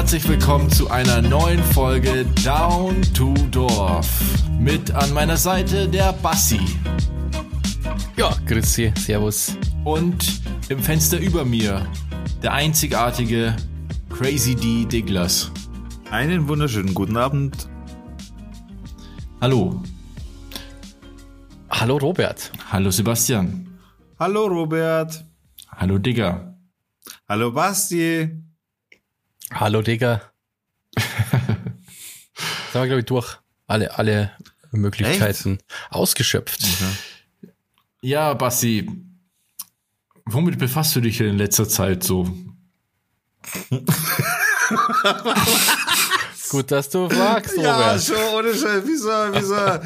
Herzlich willkommen zu einer neuen Folge Down to Dorf. Mit an meiner Seite der Bassi. Ja, grüezi, servus. Und im Fenster über mir der einzigartige Crazy D Diglas. Einen wunderschönen guten Abend. Hallo. Hallo Robert. Hallo Sebastian. Hallo Robert. Hallo Digger. Hallo Basti. Hallo Digga. Sind wir, glaube ich, durch. Alle, alle Möglichkeiten ausgeschöpft. Ja, Basti, womit befasst du dich in letzter Zeit so? Gut, dass du fragst, Robert. Ja, schon ohne Scheiß. Wie so, wie so, äh,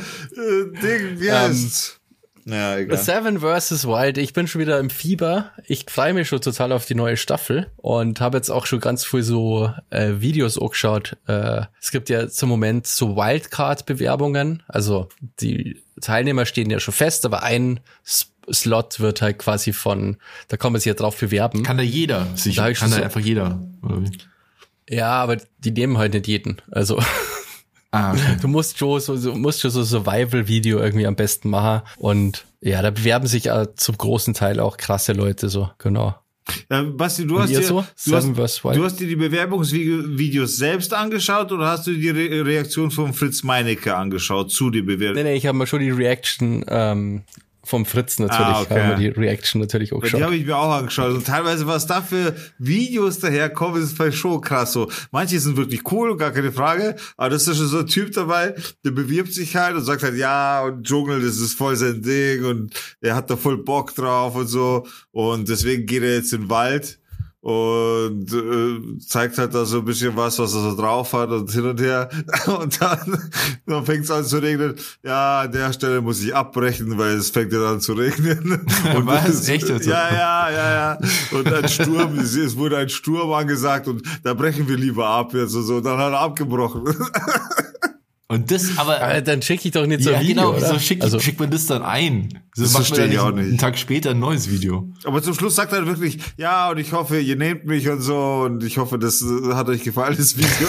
Ding, wie heißt's? Ja, The egal. Seven vs. Wild. Ich bin schon wieder im Fieber. Ich freue mich schon total auf die neue Staffel und habe jetzt auch schon ganz viel so äh, Videos angeschaut. Äh, es gibt ja zum Moment so Wildcard-Bewerbungen. Also die Teilnehmer stehen ja schon fest, aber ein Slot wird halt quasi von, da kann man sich ja drauf bewerben. Kann da jeder sich, Da kann da so- einfach jeder, oder wie? ja, aber die nehmen halt nicht jeden. Also Ah, okay. du musst schon so, du musst schon so Survival-Video irgendwie am besten machen. Und ja, da bewerben sich äh, zum großen Teil auch krasse Leute so, genau. Ja, Basti, du hast, dir, so? du, hast, du hast dir die Bewerbungsvideos selbst angeschaut oder hast du die Re Reaktion von Fritz Meinecke angeschaut zu den Nee, Bewerbungen? nee, ich habe mir schon die Reaction ähm, vom Fritz natürlich, Ah, okay. habe mir die Reaction natürlich auch Die geschaut. habe ich mir auch angeschaut. Und teilweise, was da für Videos daherkommen, ist vielleicht schon krass so. Manche sind wirklich cool, gar keine Frage. Aber das ist schon so ein Typ dabei, der bewirbt sich halt und sagt halt, ja, und Dschungel, das ist voll sein Ding und er hat da voll Bock drauf und so. Und deswegen geht er jetzt in den Wald und äh, zeigt halt da so ein bisschen was, was er so drauf hat und hin und her. Und dann, dann fängt es an zu regnen. Ja, an der Stelle muss ich abbrechen, weil es fängt ja an zu regnen. Und Was? das Echt? Ja, ja, ja, ja. Und ein Sturm, es es wurde ein Sturm angesagt und da brechen wir lieber ab jetzt und so. Und dann hat er abgebrochen. Und das, aber, Aber dann schicke ich doch nicht so ja, ein Video, genau, oder? wieso schickt, also, schickt man das dann ein? Das macht man verstehe ich auch einen- nicht. Einen Tag später ein neues Video. Aber zum Schluss sagt er wirklich, ja, und ich hoffe, ihr nehmt mich und so. Und ich hoffe, das äh, hat euch gefallen, das Video.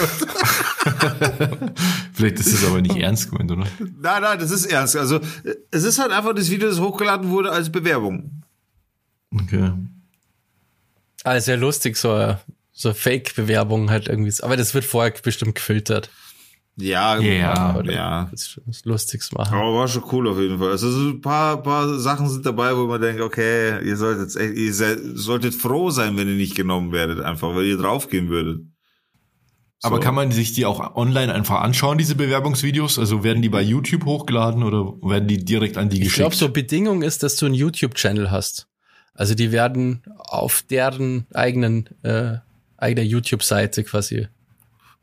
Vielleicht ist das aber nicht ernst gemeint, oder? nein, nein, das ist ernst. Also, äh, es ist halt einfach das Video, das hochgeladen wurde als Bewerbung. Okay. ah, sehr lustig, so, so Fake-Bewerbung halt irgendwie. Aber das wird vorher bestimmt gefiltert. Ja, Ja, Oder ja. Was, Lustiges machen. Aber war schon cool auf jeden Fall. Also so ein paar, paar Sachen sind dabei, wo man denkt, okay, ihr solltet jetzt echt, ihr seid, solltet froh sein, wenn ihr nicht genommen werdet, einfach, weil ihr draufgehen würdet. Aber So. kann man sich die auch online einfach anschauen, diese Bewerbungsvideos? Also werden die bei YouTube hochgeladen oder werden die direkt an die Ich geschickt? glaube, so Bedingung ist, dass du einen YouTube-Channel hast. Also die werden auf deren eigenen, äh, eigener YouTube-Seite quasi.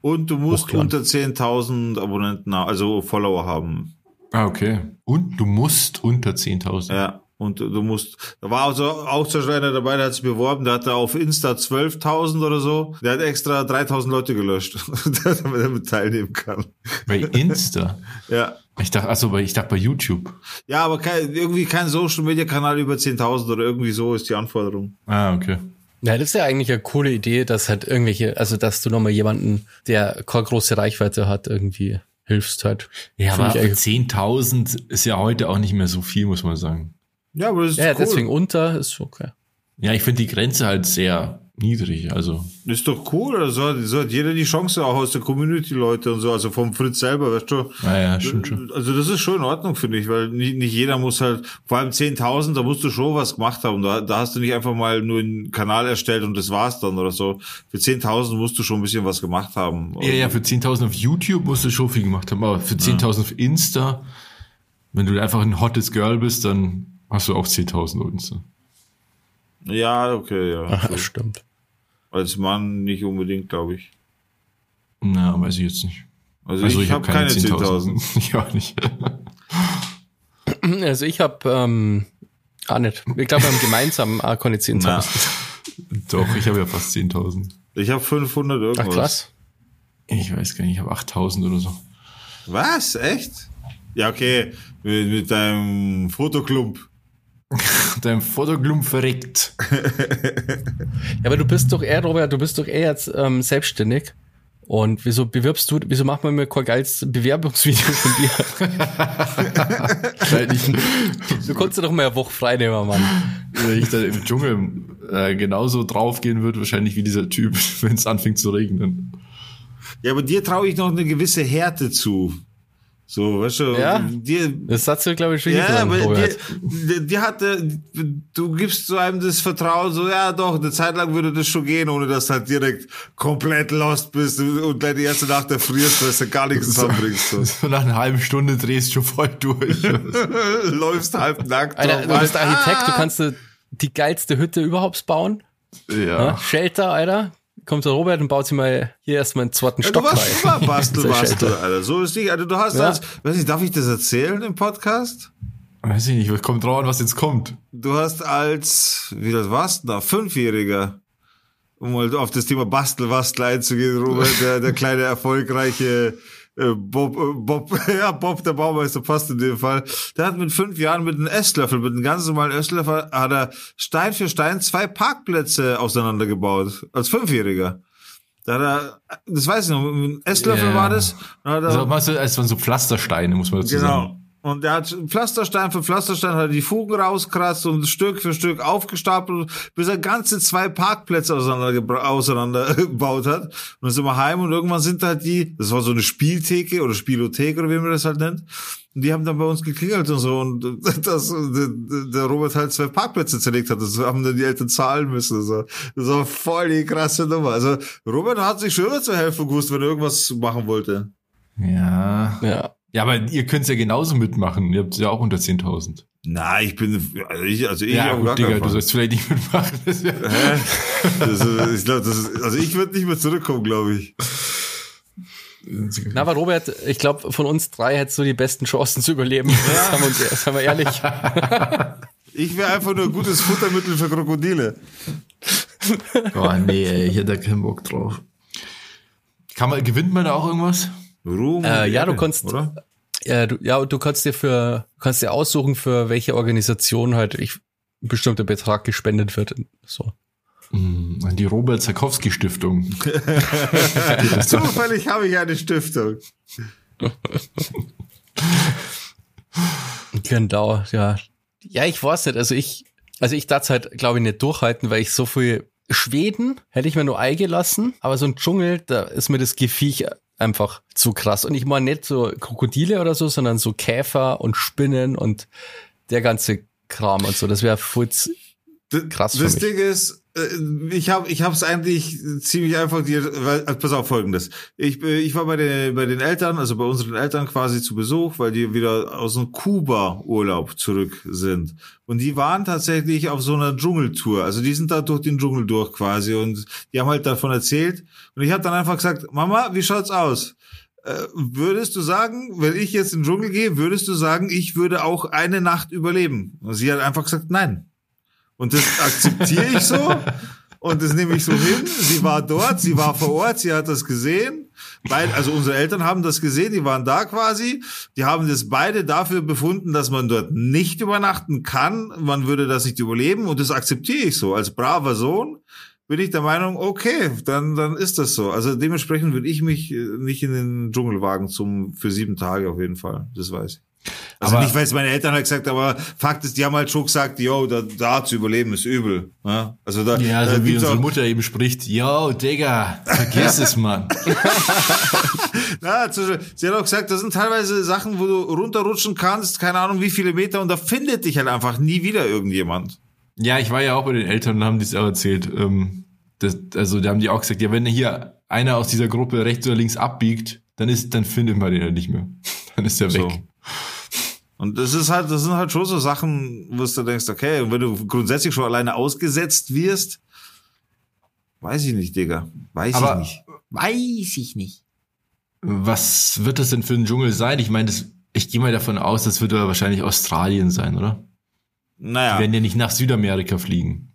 Und du musst unter 10.000 Abonnenten, also Follower haben. Ah, okay. Und du musst unter 10.000. Ja. Und du musst, da war also auch zum Beispiel einer dabei, der hat sich beworben, der hatte auf Insta 12.000 oder so. Der hat extra 3.000 Leute gelöscht, damit er damit teilnehmen kann. Bei Insta. Ja. Ich dachte, also bei, ich dachte bei YouTube. Ja, aber kein, irgendwie kein Social Media Kanal über 10.000 oder irgendwie so ist die Anforderung. Ah, okay. Ja, das ist ja eigentlich eine coole Idee, dass halt irgendwelche, also dass du nochmal jemanden, der keine große Reichweite hat, irgendwie hilfst halt. Ja, Find aber ich eigentlich- 10.000 ist ja heute auch nicht mehr so viel, muss man sagen. Ja, aber das ist Ja, cool. deswegen unter ist okay. Ja, ich finde die Grenze halt sehr niedrig. Also, Ist doch cool, also hat, so hat jeder die Chance auch aus der Community Leute und so, also vom Fritz selber, weißt du. naja, stimmt schon. Also das ist schon in Ordnung, finde ich, weil nicht, nicht jeder muss halt, vor allem 10.000, da musst du schon was gemacht haben. Da, da hast du nicht einfach mal nur einen Kanal erstellt und das war's dann oder so. Für 10.000 musst du schon ein bisschen was gemacht haben. Ja, ja, für 10.000 auf YouTube musst du schon viel gemacht haben, aber für 10.000 auf Insta, wenn du einfach ein hottes Girl bist, dann hast du auch 10.000 auf Insta. Ja, okay, ja. Aha, stimmt. Als Mann nicht unbedingt, glaube ich. Na, weiß ich jetzt nicht. Also, ich, habe keine 10.000. ich auch nicht. Also ich habe, ähm, ah nicht. Ich glaube, wir haben gemeinsam auch keine 10.000. Na. Doch, ich habe ja fast 10.000. Ich habe 500 Ach irgendwas. krass. Ich weiß gar nicht, ich habe 8.000 oder so. Was? Echt? Ja, okay. Mit, mit deinem Fotoklump. Dein Fotoklump verreckt. Ja, aber du bist doch eher, Robert, du bist doch eher jetzt ähm, selbstständig. Und wieso bewirbst du, wieso macht man mir kein geiles Bewerbungsvideo von dir? Du konntest doch mal eine Woche frei nehmen, Mann. weil ich dann im Dschungel äh, genauso draufgehen würde, wahrscheinlich wie dieser Typ, wenn es anfängt zu regnen. Ja, aber dir traue ich noch eine gewisse Härte zu. So, weißt du, Ja? dir, Das sagst du, glaube ich, schon ja, aber dir, dir, hat, äh, du gibst so einem das Vertrauen, so, ja doch, eine Zeit lang würde das schon gehen, ohne dass du halt direkt komplett lost bist und gleich die erste Nacht erfrierst, weil du gar nichts zusammenbringst. So. So nach einer halben Stunde drehst du schon voll durch. Läufst halb nackt. Alter, du bist Architekt, ah, du kannst die geilste Hütte überhaupt bauen. ja. Ja. Shelter, Alter. Kommt der Robert und baut sich mal hier erstmal einen zweiten Ja, Stock du warst rein. immer Bastel, Bastel. Alter. So ist nicht, Alter. Du hast Ja. als, weiß nicht, darf ich das erzählen im Podcast? Weiß ich nicht, kommt drauf an, was jetzt kommt. Du hast als, wie das warst, da, Fünfjähriger, um mal auf das Thema Bastel, Bastel einzugehen, Robert, der, der kleine, erfolgreiche äh, Bob, äh, Bob, ja, Bob, der Baumeister passt in dem Fall. Der hat mit fünf Jahren mit einem Esslöffel, mit einem ganz normalen Esslöffel, hat er Stein für Stein zwei Parkplätze auseinandergebaut. Als Fünfjähriger. Da hat er, das weiß ich noch, mit einem Esslöffel Ja. war das. Er, Also, meinst du, es waren so Pflastersteine, muss man dazu Genau. sagen. Und er hat Pflasterstein für Pflasterstein hat er die Fugen rauskratzt und Stück für Stück aufgestapelt, bis er ganze zwei Parkplätze auseinander, auseinander gebaut hat. Und dann sind wir heim und irgendwann sind halt die, das war so eine Spieltheke oder Spielothek oder wie man das halt nennt. Und die haben dann bei uns geklingelt und so und das, der, der Robert halt zwei Parkplätze zerlegt hat. Das haben dann die Eltern zahlen müssen. So. Das war voll die krasse Nummer. Also Robert hat sich schon immer zu helfen gewusst, wenn er irgendwas machen wollte. Ja. Ja. Ja, aber ihr könnt ja genauso mitmachen. Ihr habt ja auch unter 10.000. Na, ich bin, also ich, also ich Ja, gut, Digga, du sollst vielleicht nicht mitmachen. Das ist ja? Das, ist- ich glaube, das ist, also ich würde nicht mehr zurückkommen, glaube ich. Na, aber Robert, ich glaube, von uns drei hättest du die besten Chancen zu überleben. Sagen wir, uns, sagen wir ehrlich. Ich wäre einfach nur ein gutes Futtermittel für Krokodile. Oh nee, ey, ich hätte da keinen Bock drauf. Kann man, gewinnt man da auch irgendwas? Ruhm. Äh, ja, du kannst- oder? Ja, du, ja, du kannst dir für, kannst dir aussuchen, für welche Organisation halt ich, ein bestimmter Betrag gespendet wird. So. Hm, An die Robert Zakowski Stiftung. Zufällig habe ich eine Stiftung. Genau, ja. Ja, ich weiß nicht. Also ich, also ich darf halt, glaube ich, nicht durchhalten, weil ich so viel Schweden hätte ich mir nur eingelassen, aber so ein Dschungel, da ist mir das Geviech einfach zu krass. Und ich meine nicht so Krokodile oder so, sondern so Käfer und Spinnen und der ganze Kram und so. Das wäre voll z- D- Krass für Das mich. Ding ist, ich habe ich habe es eigentlich ziemlich einfach dir weil also pass auf folgendes. Ich äh, ich war bei den bei den Eltern, also bei unseren Eltern quasi zu Besuch, weil die wieder aus einem Kuba Urlaub zurück sind und die waren tatsächlich auf so einer Dschungeltour. Also die sind da durch den Dschungel durch quasi und die haben halt davon erzählt und ich habe dann einfach gesagt, Mama, wie schaut's aus? Äh, würdest du sagen, wenn ich jetzt in den Dschungel gehe, würdest du sagen, ich würde auch eine Nacht überleben? Und sie hat einfach gesagt, nein. Und das akzeptiere ich so. Und das nehme ich so hin. Sie war dort, sie war vor Ort, sie hat das gesehen. Beid, also unsere Eltern haben das gesehen, die waren da quasi. Die haben das beide dafür befunden, dass man dort nicht übernachten kann. Man würde das nicht überleben. Und das akzeptiere ich so. Als braver Sohn bin ich der Meinung, okay, dann, dann ist das so. Also dementsprechend würde ich mich äh, nicht in den Dschungel wagen zum, für sieben Tage auf jeden Fall. Das weiß ich. Also Aber- nicht, weil es meine Eltern halt gesagt, aber Fakt ist, die haben halt schon gesagt, yo, da, da zu überleben ist übel. Ja, also da, Ja, da so wie unsere auch, Mutter eben spricht. Yo, Digga, vergiss es, Mann. na, sie hat auch gesagt, das sind teilweise Sachen, wo du runterrutschen kannst, keine Ahnung wie viele Meter, und da findet dich halt einfach nie wieder irgendjemand. Ja, ich war ja auch bei den Eltern und haben dies auch erzählt. Ähm, das, also da haben die auch gesagt, ja, wenn hier einer aus dieser Gruppe rechts oder links abbiegt, dann ist, dann findet man den halt nicht mehr. Dann ist er weg. Und das ist halt, das sind halt schon so Sachen, wo du denkst, okay, wenn du grundsätzlich schon alleine ausgesetzt wirst, weiß ich nicht, Digga. Weiß Aber- ich nicht. Weiß ich nicht. Was wird das denn für ein Dschungel sein? Ich meine, das, ich gehe mal davon aus, das wird wahrscheinlich Australien sein, oder? Die Naja. werden ja nicht nach Südamerika fliegen.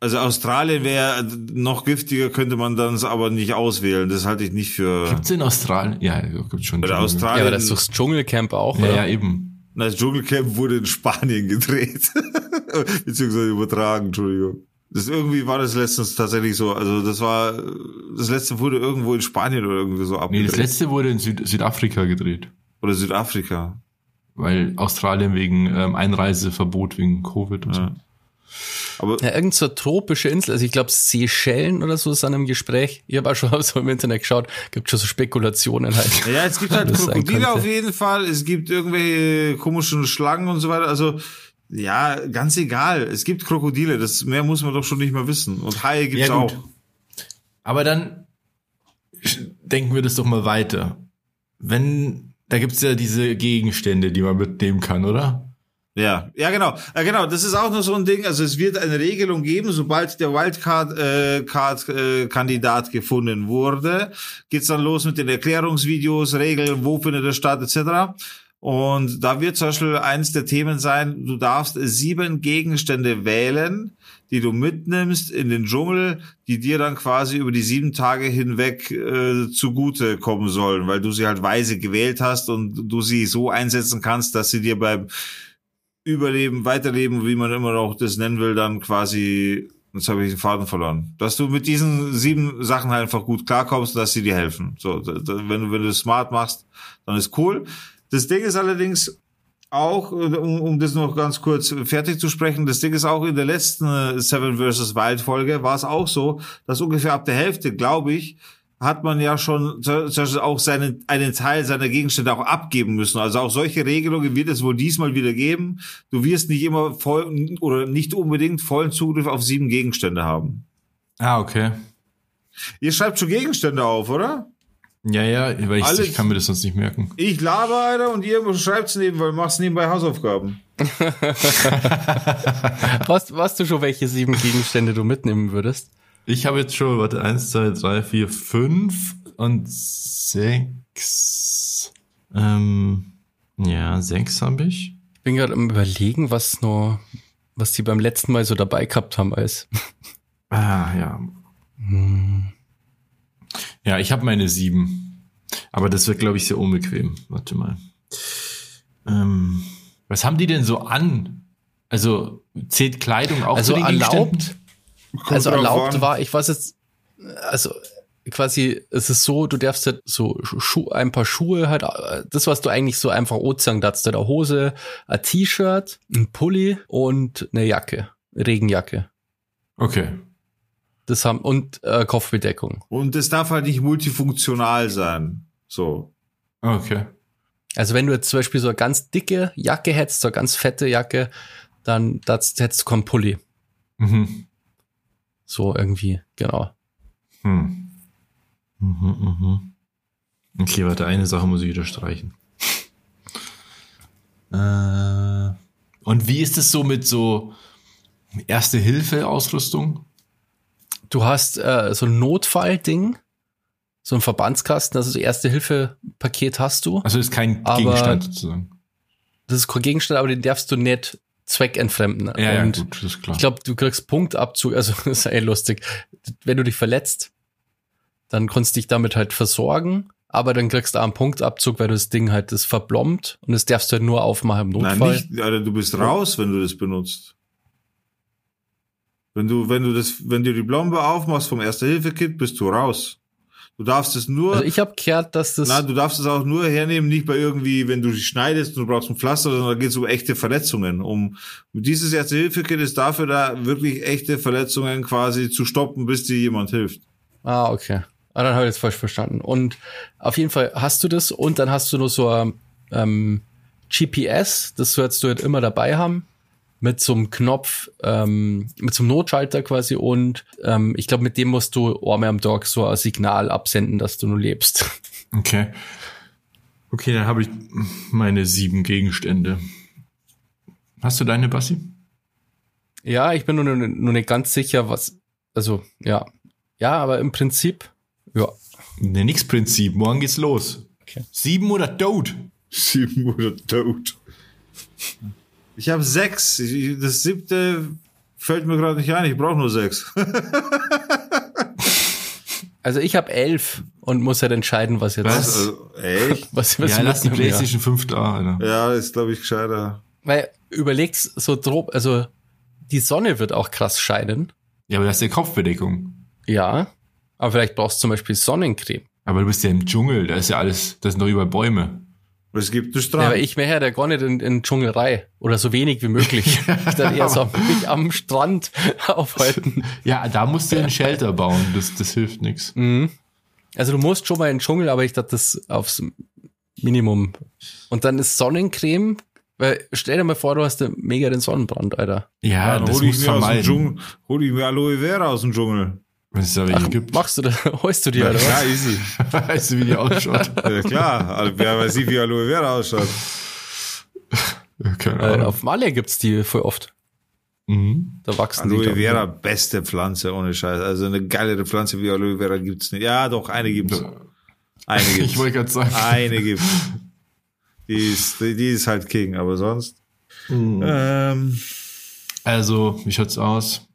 Also Australien wäre noch giftiger, könnte man dann es aber nicht auswählen. Das halte ich nicht für. Gibt's in Australien? Ja, gibt's schon. Bei der Ja, Australien, aber das ist durchs Dschungelcamp auch, ja, oder? ja, eben. Das Dschungelcamp wurde in Spanien gedreht. Beziehungsweise übertragen, Entschuldigung. Das irgendwie war das letztens tatsächlich so. Also das war, das letzte wurde irgendwo in Spanien oder irgendwie so Nee, abgedreht. das letzte wurde in Süd Südafrika gedreht. oder Südafrika. Weil Australien wegen ähm, Einreiseverbot wegen Covid und Ja. Aber Ja, irgend so eine tropische Insel, also ich glaube Seychellen oder so ist an einem Gespräch. Ich habe auch schon so im Internet geschaut, gibt schon so Spekulationen halt. Ja, es gibt halt Krokodile auf jeden Fall. Es gibt irgendwelche komischen Schlangen und so weiter. Also, ja, ganz egal. Es gibt Krokodile. Das mehr muss man doch schon nicht mehr wissen. Und Haie gibt's Ja, auch. Aber dann denken wir das doch mal weiter. Wenn, da gibt's ja diese Gegenstände, die man mitnehmen kann, oder? Ja, ja, genau. Ja, genau, das ist auch noch so ein Ding. Also es wird eine Regelung geben, sobald der Wildcard-Kandidat äh, äh, gefunden wurde, geht's dann los mit den Erklärungsvideos, Regeln, wo findet er statt, etc. Und da wird zum Beispiel eins der Themen sein, du darfst sieben Gegenstände wählen, die du mitnimmst in den Dschungel, die dir dann quasi über die sieben Tage hinweg äh, zugute kommen sollen, weil du sie halt weise gewählt hast und du sie so einsetzen kannst, dass sie dir beim Überleben, Weiterleben, wie man immer noch das nennen will, dann quasi, jetzt habe ich den Faden verloren, dass du mit diesen sieben Sachen halt einfach gut klarkommst, dass sie dir helfen. So, wenn du wenn du das smart machst, dann ist cool. Das Ding ist allerdings auch, um, um das noch ganz kurz fertig zu sprechen, das Ding ist auch in der letzten Seven vs. Wild Folge war es auch so, dass ungefähr ab der Hälfte, glaube ich, hat man ja schon zum Beispiel auch seinen, einen Teil seiner Gegenstände auch abgeben müssen. Also auch solche Regelungen wird es wohl diesmal wieder geben. Du wirst nicht immer voll oder nicht unbedingt vollen Zugriff auf sieben Gegenstände haben. Ah, okay. Ihr schreibt schon Gegenstände auf, oder? Ja, ja, weil ich, Alles- ich kann mir das sonst nicht merken. Ich laber, Alter, und ihr schreibt's nebenbei, machst nebenbei Hausaufgaben. Weißt, weißt du schon, welche sieben Gegenstände du mitnehmen würdest? Ich habe jetzt schon, warte, eins, zwei, drei, vier, fünf und sechs. Ähm, ja, sechs habe ich. Ich bin gerade am überlegen, was noch, was die beim letzten Mal so dabei gehabt haben als. Ah, ja. Ja, ich habe meine sieben. Aber das wird, glaube ich, sehr unbequem. Warte mal. Ähm, was haben die denn so an? Also zählt Kleidung auch Also zu den Gegenständen? Erlaubt, also erlaubt an. war, ich weiß jetzt, also quasi, es ist so, du darfst halt so Schu ein paar Schuhe halt, das, was du eigentlich so einfach Ozean darfst, eine Hose, ein T-Shirt, ein Pulli und eine Jacke, Regenjacke. Okay. Das haben, und äh, Kopfbedeckung. Und es darf halt nicht multifunktional sein. So. Okay. Also wenn du jetzt zum Beispiel so eine ganz dicke Jacke hättest, so eine ganz fette Jacke, dann das, hättest du keinen Pulli. Mhm. So irgendwie, genau. Hm. Mhm, mhm. Okay, warte, eine Sache muss ich wieder streichen. äh, und wie ist es so mit so Erste-Hilfe-Ausrüstung? Du hast äh, so ein Notfallding, so ein Verbandskasten, also so Erste-Hilfe-Paket hast du. Also ist kein Gegenstand sozusagen. Das ist kein Gegenstand, aber den darfst du nicht zweckentfremden. Ja, ja, Und gut, das ist klar. ich glaube, du kriegst Punktabzug, also das ist eh lustig. Wenn du dich verletzt, dann kannst du dich damit halt versorgen, aber dann kriegst du auch einen Punktabzug, weil du das Ding halt das verblombt und das darfst du halt nur aufmachen im Nein, Notfall. nicht, Alter, du bist raus, wenn du das benutzt. Wenn du, wenn du das, wenn du die Blombe aufmachst vom Erste-Hilfe-Kit, bist du raus. Du darfst es nur, Also ich habe gehört, dass das na, du darfst es auch nur hernehmen, nicht bei irgendwie, wenn du dich schneidest und du brauchst ein Pflaster, sondern da geht es um echte Verletzungen. Um dieses Erste-Hilfe-Kit ist dafür da, wirklich echte Verletzungen quasi zu stoppen, bis dir jemand hilft. Ah, okay. Ah, dann habe ich jetzt falsch verstanden. Und auf jeden Fall hast du das und dann hast du noch so ein ähm, GPS, das sollst du halt immer dabei haben, mit so einem Knopf, ähm, mit so einem Notschalter quasi und ähm, ich glaube, mit dem musst du einmal am Tag so ein Signal absenden, dass du nur lebst. Okay. Okay, dann habe ich meine sieben Gegenstände. Hast du deine, Bassi? Ja, ich bin nur, nur nicht ganz sicher, was, also ja, ja, aber im Prinzip, ja, Ne, nix Prinzip. Morgen geht's los. Okay. Sieben oder tot? Sieben oder tot. Ich habe sechs. Das siebte fällt mir gerade nicht ein. Ich brauche nur sechs. also ich habe elf und muss halt entscheiden, was jetzt, Was? was, Also, echt? was, ja, lass die. PlayStation 5 da, Alter. Ja, ist glaube ich gescheiter. Weil überlegt's so drob, also die Sonne wird auch krass scheinen. Ja, aber das ist ja Kopfbedeckung. Ja, aber vielleicht brauchst du zum Beispiel Sonnencreme. Aber du bist ja im Dschungel, da ist ja alles, da sind doch überall Bäume. Es gibt einen Ja, Strand. aber ich wäre ja der gar nicht in, in Dschungelei oder so wenig wie möglich. ich dann eher so mich am Strand aufhalten. Ja, da musst du einen Shelter bauen, das, das hilft nix. Mhm. Also du musst schon mal in den Dschungel, aber ich dachte, das aufs Minimum. Und dann ist Sonnencreme, weil stell dir mal vor, du hast mega den Sonnenbrand, Alter. Ja, Dann das hol ich, mir aus dem vermeiden. Dschungel, hol ich mir Aloe Vera aus dem Dschungel. Wenn es da welche Ach, gibt. machst du das? Holst du dir, oder Ja, was? easy. Weißt du, wie die ausschaut? Ja, klar. Also, wer weiß nicht, wie Aloe Vera ausschaut. Keine Äh, Ahnung. auf Malle gibt's die voll oft. Mhm. Da wachsen die. Aloe glaub ich. Vera, beste Pflanze, ohne Scheiß. Also eine geilere Pflanze wie Aloe Vera gibt's nicht. Ja, doch, eine gibt's. Eine Ich gibt's. wollte gerade sagen. Eine gibt's. Die ist, die, die ist halt King, aber sonst. Ähm, Also, wie schaut's aus?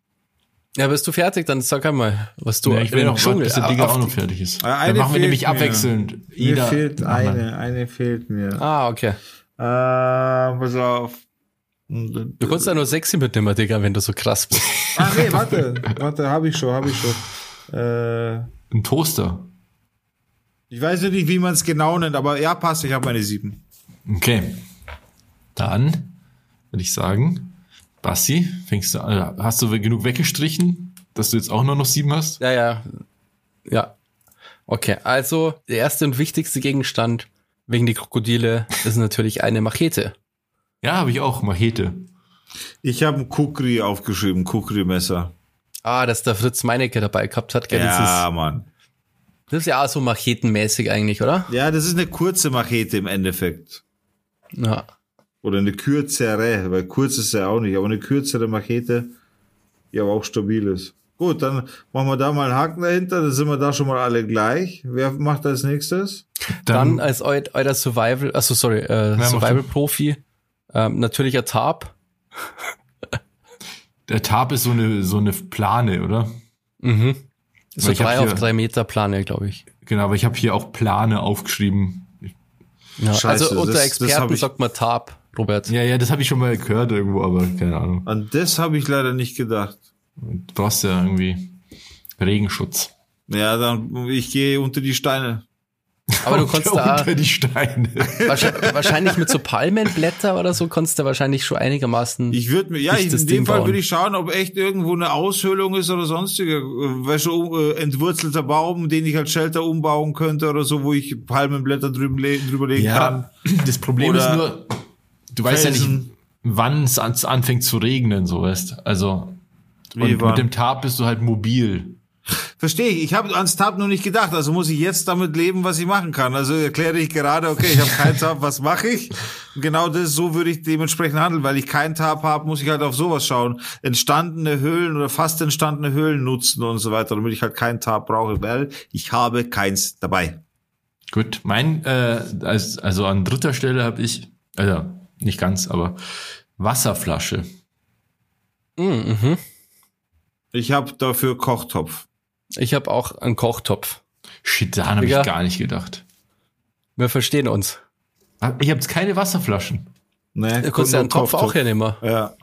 Ja, bist du fertig? Dann sag einmal, was du ja, ich will noch warten, bis der äh, Digger auch noch fertig ist. Ah, Dann eine machen wir nämlich mir. abwechselnd. mir Jeder fehlt mal. eine, eine fehlt mir. Ah, okay. Äh, pass auf. Du kannst ja nur sexy mitnehmen, Digga, wenn du so krass bist. Ah, nee, warte. Warte, hab ich schon, hab ich schon. Äh, Ein Toaster. ich weiß nicht, wie man es genau nennt, aber ja, passt, ich habe meine sieben. Okay. Dann würde ich sagen, Bassi, fängst du an. Hast du genug weggestrichen, dass du jetzt auch nur noch sieben hast? Ja, ja. Ja. Okay, also der erste und wichtigste Gegenstand wegen die Krokodile ist natürlich eine Machete. Ja, habe ich auch. Machete. Ich habe ein Kukri aufgeschrieben, Kukri-Messer. Ah, dass der Fritz Meinecke dabei gehabt hat, gell? Ja, Das, Mann. ist, das ist ja auch so machetenmäßig eigentlich, oder? Ja, das ist eine kurze Machete im Endeffekt. Ja. Oder eine kürzere, weil kurz ist ja auch nicht, aber eine kürzere Machete, die aber auch stabil ist. Gut, dann machen wir da mal einen Haken dahinter, dann sind wir da schon mal alle gleich. Wer macht als nächstes? Dann, als eu euer Survival, also sorry, äh, Survival-Profi, ähm, natürlich ein Tarp. der Tab ist so eine, so eine Plane, oder? Mhm. So ich hab drei auf hier- drei Meter Plane, glaube ich. Genau, aber ich habe hier auch Plane aufgeschrieben. Ja, Scheiße, also unter das- das Experten ich- sagt man Tarp, Robert. Ja, ja, das habe ich schon mal gehört irgendwo, aber keine Ahnung. An das habe ich leider nicht gedacht. Du brauchst ja irgendwie Regenschutz. Ja, dann ich gehe unter die Steine. Aber du kannst da unter die Steine. wahrscheinlich, wahrscheinlich mit so Palmenblätter oder so kannst du wahrscheinlich schon einigermaßen. Ich würde mir, ja, Nicht in dem Ding Fall bauen. würde ich schauen, ob echt irgendwo eine Aushöhlung ist oder sonstige, äh, weißt du, äh, entwurzelter Baum, den ich als Shelter umbauen könnte oder so, wo ich Palmenblätter drüber, le drüber legen kann. Ja, das Problem Oder ist nur, du weißt ja nicht, wann es an- anfängt zu regnen, so weißt. Also und mit dem Tab bist du halt mobil. Verstehe ich. Ich habe ans Tab nur nicht gedacht. Also muss ich jetzt damit leben, was ich machen kann. Also erkläre ich gerade, okay, ich habe keinen Tab, was mache ich? Und genau das, so würde ich dementsprechend handeln. Weil ich keinen Tab habe, muss ich halt auf sowas schauen. Entstandene Höhlen oder fast entstandene Höhlen nutzen und so weiter, damit ich halt keinen Tab brauche, weil ich habe keins dabei. Gut, mein, äh, als, also an dritter Stelle habe ich, also nicht ganz, aber Wasserflasche. Mhm, mhm. Ich habe dafür Kochtopf. Ich habe auch einen Kochtopf. Shit, daran habe ich gar nicht gedacht. Wir verstehen uns. Ich habe keine Wasserflaschen. Ne, Du kannst ja einen nur Topf auch hernehmen. Ja.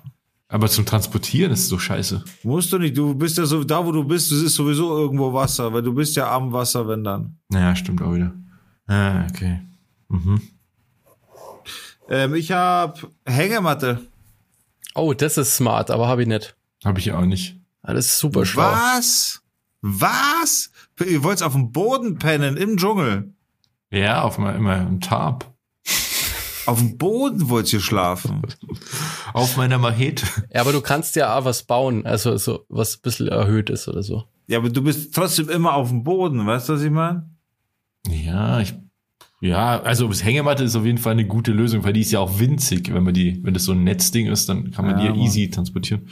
Aber zum Transportieren ist es so scheiße. Musst du nicht. Du bist ja so, da wo du bist, es ist sowieso irgendwo Wasser, weil du bist ja am Wasser, wenn dann. Naja, stimmt auch wieder. Ah, okay. Mhm. Ähm, ich habe Hängematte. Oh, das ist smart, aber habe ich nicht. Habe ich auch nicht. Das ist super schlau. Was? Was? Ihr wollt auf dem Boden pennen, im Dschungel. Ja, auf meinem immer im Tab. Auf dem Boden wollt ihr schlafen. Auf meiner Machete. Ja, aber du kannst ja auch was bauen, also so was ein bisschen erhöht ist oder so. Ja, aber du bist trotzdem immer auf dem Boden, weißt du, was ich meine? Ja, ich. Ja, also das Hängematte ist auf jeden Fall eine gute Lösung, weil die ist ja auch winzig. Wenn man die, wenn das so ein Netzding ist, dann kann man Ja, die ja easy transportieren.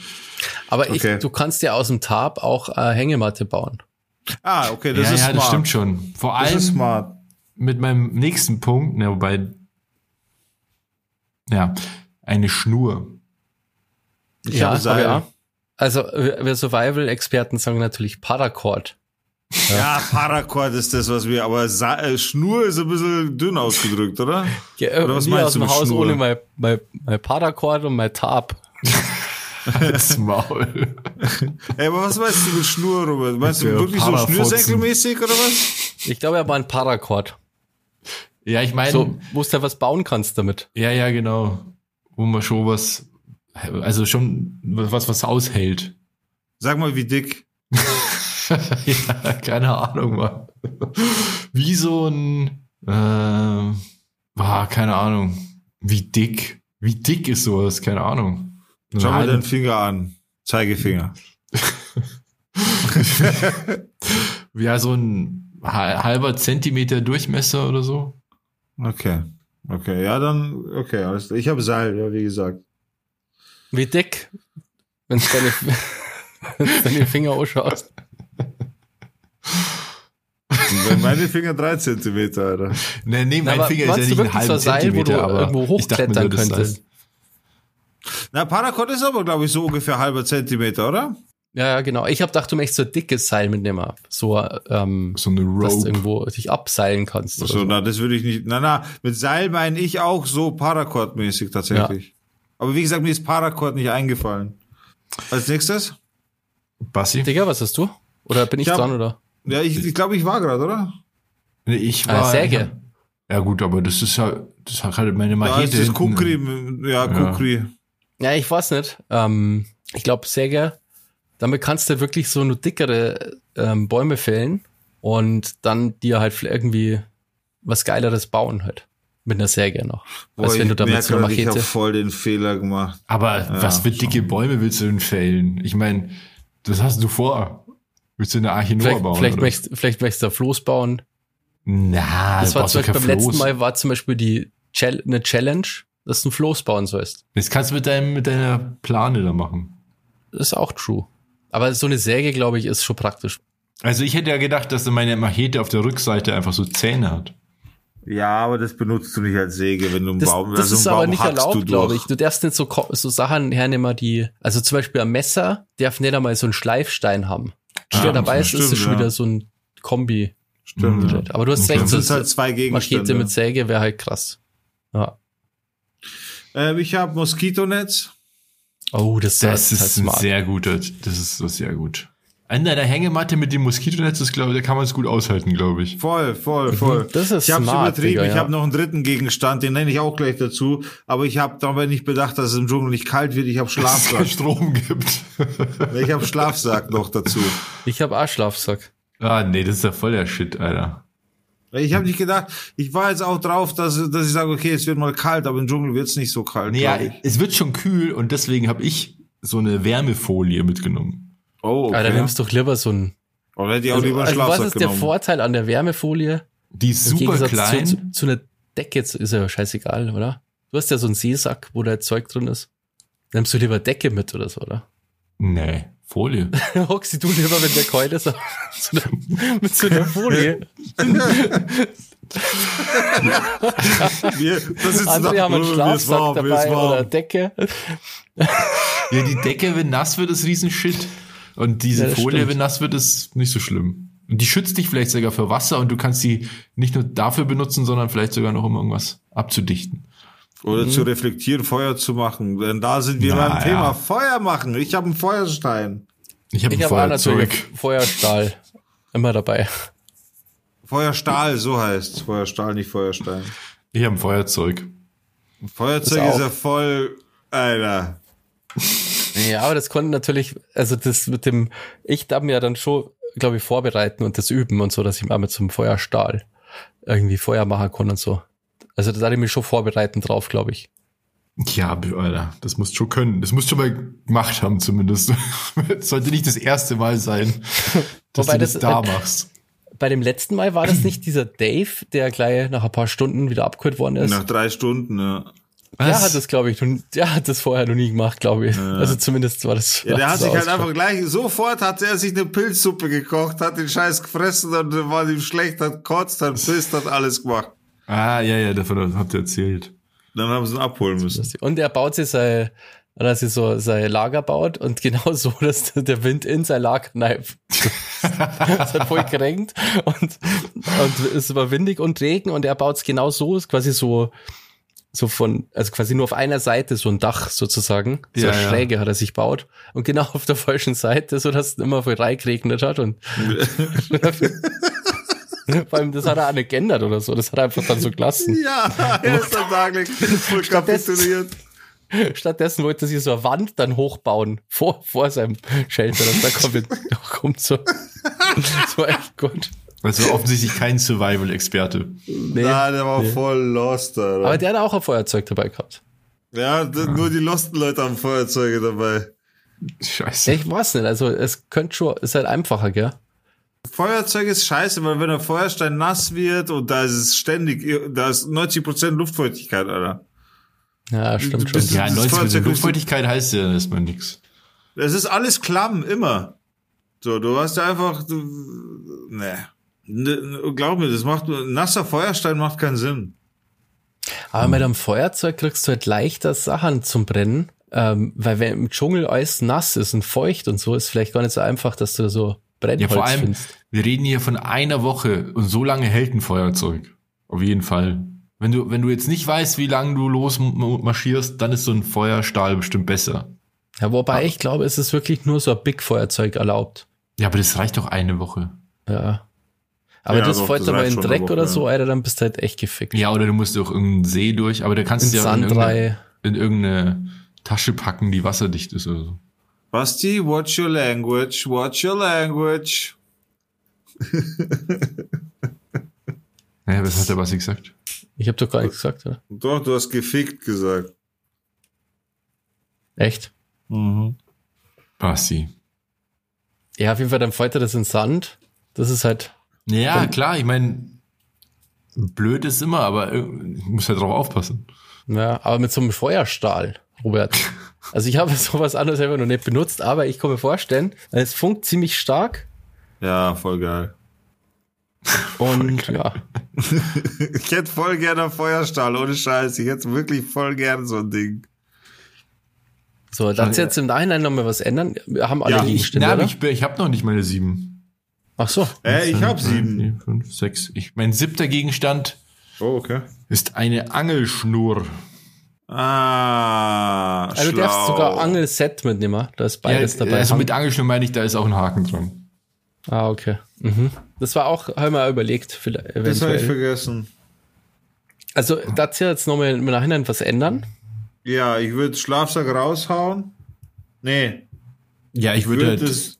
Aber Okay. ich, du kannst ja aus dem Tarp auch äh, Hängematte bauen. Ah, okay, das ja, ist ja, smart. das stimmt schon. Vor Das allem ist smart. mit meinem nächsten Punkt, ne, wobei, ja, eine Schnur. Ich habe Seil. aber ja. Also wir wir Survival-Experten sagen natürlich Paracord. Ja, Paracord ist das, was wir, aber Sa äh, Schnur ist ein bisschen dünn ausgedrückt, oder? Ja, Oder was meinst aus du dem mit Haus Schnur? ohne mein, mein, mein Paracord und mein Tarp. Als Maul. Ey, aber was meinst du mit Schnur, Robert? Meinst du Der wirklich so schnürsenkelmäßig oder was? Ich glaube, er war ein Paracord. Ja, ich meine, So, wo du ja was bauen kannst damit. ja, ja, genau. Wo man schon was, also schon was, was aushält. Sag mal, wie dick. ja, keine Ahnung, Mann. Wie so ein, äh, ah, keine Ahnung. Wie dick? Wie dick ist sowas? Keine Ahnung. Schau mal Ein- deinen Finger an. Zeigefinger. Ja, so ein ha- halber Zentimeter Durchmesser oder so. Okay. Okay, ja, dann, okay, alles. Ich habe Seil, ja, wie gesagt. Wie dick, wenn du deine, deine Finger ausschaust. Meine Finger drei Zentimeter, Alter. Nee, nee, mein aber Finger ist ja nicht ein halber ein Seil, wo Zentimeter, du aber irgendwo ich dachte mir, hochklettern könntest? Na, Paracord ist aber, glaube ich, so ungefähr halber Zentimeter, oder? Ja, ja, genau. Ich habe gedacht, du möchtest so ein dickes Seil mitnehmen. So, ähm, So eine dass du Rope. irgendwo dich abseilen kannst. Oder So, so. na, das würde ich nicht. Na, na, mit Seil meine ich auch so Paracord-mäßig tatsächlich. Aber wie gesagt, mir ist Paracord nicht eingefallen. Als nächstes? Bassi? Digga, was hast du? Oder bin ich, Ich dran, oder? Ja, ich, ich glaube, ich war gerade, oder? Nee, ich Ah, war. Säge. Ja, gut, aber das ist ja, das hat halt meine Machete. ist das hinten. Kukri, ja, Ja. Kukri. Ja, ich weiß nicht. Ähm, ich glaube, Säge, damit kannst du wirklich so nur dickere ähm, Bäume fällen und dann dir halt irgendwie was Geileres bauen halt. Mit einer Säge noch. Boah, Als wenn du ich damit merke so eine ich habe voll den Fehler gemacht. Aber was für dicke Bäume willst du denn fällen? Ich meine, das hast du vor. Willst du eine Arche Noah Vielleicht, bauen? vielleicht, oder? möchtest, vielleicht möchtest du ein Floß bauen. Na, Das war zum Beispiel beim letzten Floß. Mal war zum Beispiel die Chal eine Challenge, dass du ein Floß bauen sollst. Das kannst du mit, deinem, mit deiner Plane da machen. Das ist auch true. Aber so eine Säge, glaube ich, ist schon praktisch. Also ich hätte ja gedacht, dass meine Machete auf der Rückseite einfach so Zähne hat. Ja, aber das benutzt du nicht als Säge, wenn du einen Das, Baum das also ist einen aber Baum nicht erlaubt, glaube ich. Du darfst nicht so, so Sachen hernehmen, die, also zum Beispiel ein Messer darf nicht einmal so einen Schleifstein haben. Schwer Ah, dabei ist, ist es stimmt, schon ja. wieder so ein Kombi. Stimmt. Mhm. Aber du hast Okay. recht, Das so sind halt zwei Gegenstände. Machete mit Säge wäre halt krass. Ja. Ähm, ich habe Moskitonetz. Oh, das, Das halt ist ein smart. sehr guter, das ist so sehr gut. An deiner Hängematte mit dem Moskitonetz, das glaube da kann man es gut aushalten, glaube ich. Voll, voll, voll. Mhm. Das ist ich habe übertrieben. Digga, ich ja. habe noch einen dritten Gegenstand, den nenne ich auch gleich dazu. Aber ich habe dabei nicht bedacht, dass es im Dschungel nicht kalt wird. Ich habe Dass es Schlafsack. keinen Strom gibt. ich habe Schlafsack noch dazu. Ich habe auch Schlafsack. ah, nee, das ist ja voll der Shit, Alter. Ich habe nicht gedacht, ich war jetzt auch drauf, dass, dass ich sage, okay, es wird mal kalt, aber im Dschungel wird's nicht so kalt. Ja, glaub ich. es wird schon kühl und deswegen habe ich so eine Wärmefolie mitgenommen. Oh, okay. Aber dann nimmst du doch lieber so ein. Oder hätte ich auch lieber einen also was ist der genommen. Vorteil an der Wärmefolie? Die ist super klein. Zu, zu, zu einer Decke ist ja scheißegal, oder? Du hast ja so einen Seesack, wo da Zeug drin ist. Nimmst du lieber Decke mit oder so, oder? Nee, Folie. Hockst du lieber, wenn der kalt ist, mit so einer Folie. Wir, das ist Andere haben einen Schlafsack warm, dabei oder Decke. Ja, die Decke, wenn nass wird, ist riesen Shit. Und diese Ja, Folie, stimmt. wenn nass wird, ist nicht so schlimm. Und die schützt dich vielleicht sogar für Wasser und du kannst sie nicht nur dafür benutzen, sondern vielleicht sogar noch, um irgendwas abzudichten. Oder Mhm. zu reflektieren, Feuer zu machen. Denn da sind wir Na, beim Thema ja. Feuer machen. Ich habe einen Feuerstein. Ich habe ein natürlich Feuerzeug. Feuerstahl immer dabei. Feuerstahl, so heißt Feuerstahl, nicht Feuerstein. Ich habe ein Feuerzeug. Feuerzeug ist auch. ja voll, Alter. Ja, aber das konnte natürlich, also das mit dem, ich darf mir ja dann schon, glaube ich, vorbereiten und das üben und so, dass ich mal mit so einem Feuerstahl irgendwie Feuer machen kann und so. Also da darf ich mich schon vorbereiten drauf, glaube ich. Ja, Alter, das musst du schon können. Das musst du schon mal gemacht haben zumindest. Das sollte nicht das erste Mal sein, dass Wobei du das, das- da machst. Bei dem letzten Mal war das nicht dieser Dave, der gleich nach ein paar Stunden wieder abgeholt worden ist. Nach drei Stunden, ja. Der hat das, glaube ich, nun- der hat das vorher noch nie gemacht, glaube ich. Ja. Also zumindest war das. Ja, der hat sich halt einfach gleich, sofort hat er sich eine Pilzsuppe gekocht, hat den Scheiß gefressen und dann war ihm schlecht, hat kotzt, hat pisst, hat alles gemacht. Ah, ja, ja, davon habt ihr erzählt. Dann haben sie ihn abholen müssen. Und er baut sich sein, dass er so sein Lager baut und genau so, dass der Wind in sein Lager kneift. Es hat voll gerenkt und, und es war windig und Regen und er baut es genau so, ist quasi so so von, also quasi nur auf einer Seite so ein Dach sozusagen, so Ja, eine ja. Schräge hat er sich baut und genau auf der falschen Seite, so dass es immer voll reingeregnet hat und vor allem das hat er auch nicht geändert oder so, das hat er einfach dann so gelassen. Ja, er ist dann saglich voll Stattdessen- kapituliert. Stattdessen wollte er sich so eine Wand dann hochbauen vor, vor seinem Shelter, dass da kommt, kommt so, so echt gut. Also offensichtlich kein Survival-Experte. Nee. Na, der war nee. voll lost, Alter. Aber der hat auch ein Feuerzeug dabei gehabt. ja, d- nur die losten Leute haben Feuerzeuge dabei. Scheiße. Ich weiß nicht, also es könnte schon, ist halt einfacher, gell? Feuerzeug ist scheiße, weil wenn der Feuerstein nass wird und da ist es ständig, da ist 90% Luftfeuchtigkeit, Alter. Ja, stimmt Du schon. Ja, das 90 Feuerzeug ist- Luftfeuchtigkeit heißt ja erstmal nix. Es ist alles klamm, immer. So, du hast ja einfach, du, ne. Ne, Glaub mir, das macht, nasser Feuerstein macht keinen Sinn. Aber mit einem Feuerzeug kriegst du halt leichter Sachen zum Brennen, ähm, weil wenn im Dschungel alles nass ist und feucht und so, ist vielleicht gar nicht so einfach, dass du da so Brennholz Ja, vor allem, findest. wir reden hier von einer Woche und so lange hält ein Feuerzeug. Auf jeden Fall. Wenn du, wenn du jetzt nicht weißt, wie lange du losmarschierst, dann ist so ein Feuerstahl bestimmt besser. Ja, wobei ich glaube, es ist wirklich nur so ein Big-Feuerzeug erlaubt. Ja, aber das reicht doch eine Woche. Ja. Aber Ja, das fällt reicht in Dreck Woche, oder so, Alter, dann bist du halt echt gefickt. Ja, oder du musst durch irgendeinen See durch, aber da kannst In du ja in irgendeine, in irgendeine Tasche packen, die wasserdicht ist oder so. Basti, watch your language, watch your language. Ja, was hat der Basti gesagt? Ich habe doch gar nichts gesagt, oder? Doch, du hast gefickt gesagt. Echt? Mhm. Basti. Ja, auf jeden Fall, dann fällt er das in Sand. Das ist halt, Ja, Dann- klar, ich meine, blöd ist immer, aber ich muss ja drauf aufpassen. ja, aber mit so einem Feuerstahl, Robert. Also ich habe sowas anderes einfach noch nicht benutzt, aber ich kann mir vorstellen, es funkt ziemlich stark Ja, voll geil. und ja, Ich hätte voll gerne einen Feuerstahl, ohne Scheiß. Ich hätte wirklich voll gerne so ein Ding. so, darfst du jetzt im Nachhinein nochmal was ändern? Wir haben alle Ja, Ich, Gegenstände, na, ich, bin- ich habe noch nicht meine sieben. Ach so. Äh, ich hab Drei, sieben. vier, fünf, sechs. Ich, mein siebter Gegenstand Oh, okay. ist eine Angelschnur. Ah, Also du darfst sogar Angelset mitnehmen, da ist beides ja, dabei. Also mit Angelschnur meine ich, da ist auch ein Haken dran. ah, okay. Mhm. Das war auch, haben wir überlegt, vielleicht Das habe ich vergessen. Also, darfst du jetzt nochmal im Nachhinein was ändern? Ja, ich würde Schlafsack raushauen. Nee, Ja, ich ich würde würde halt, das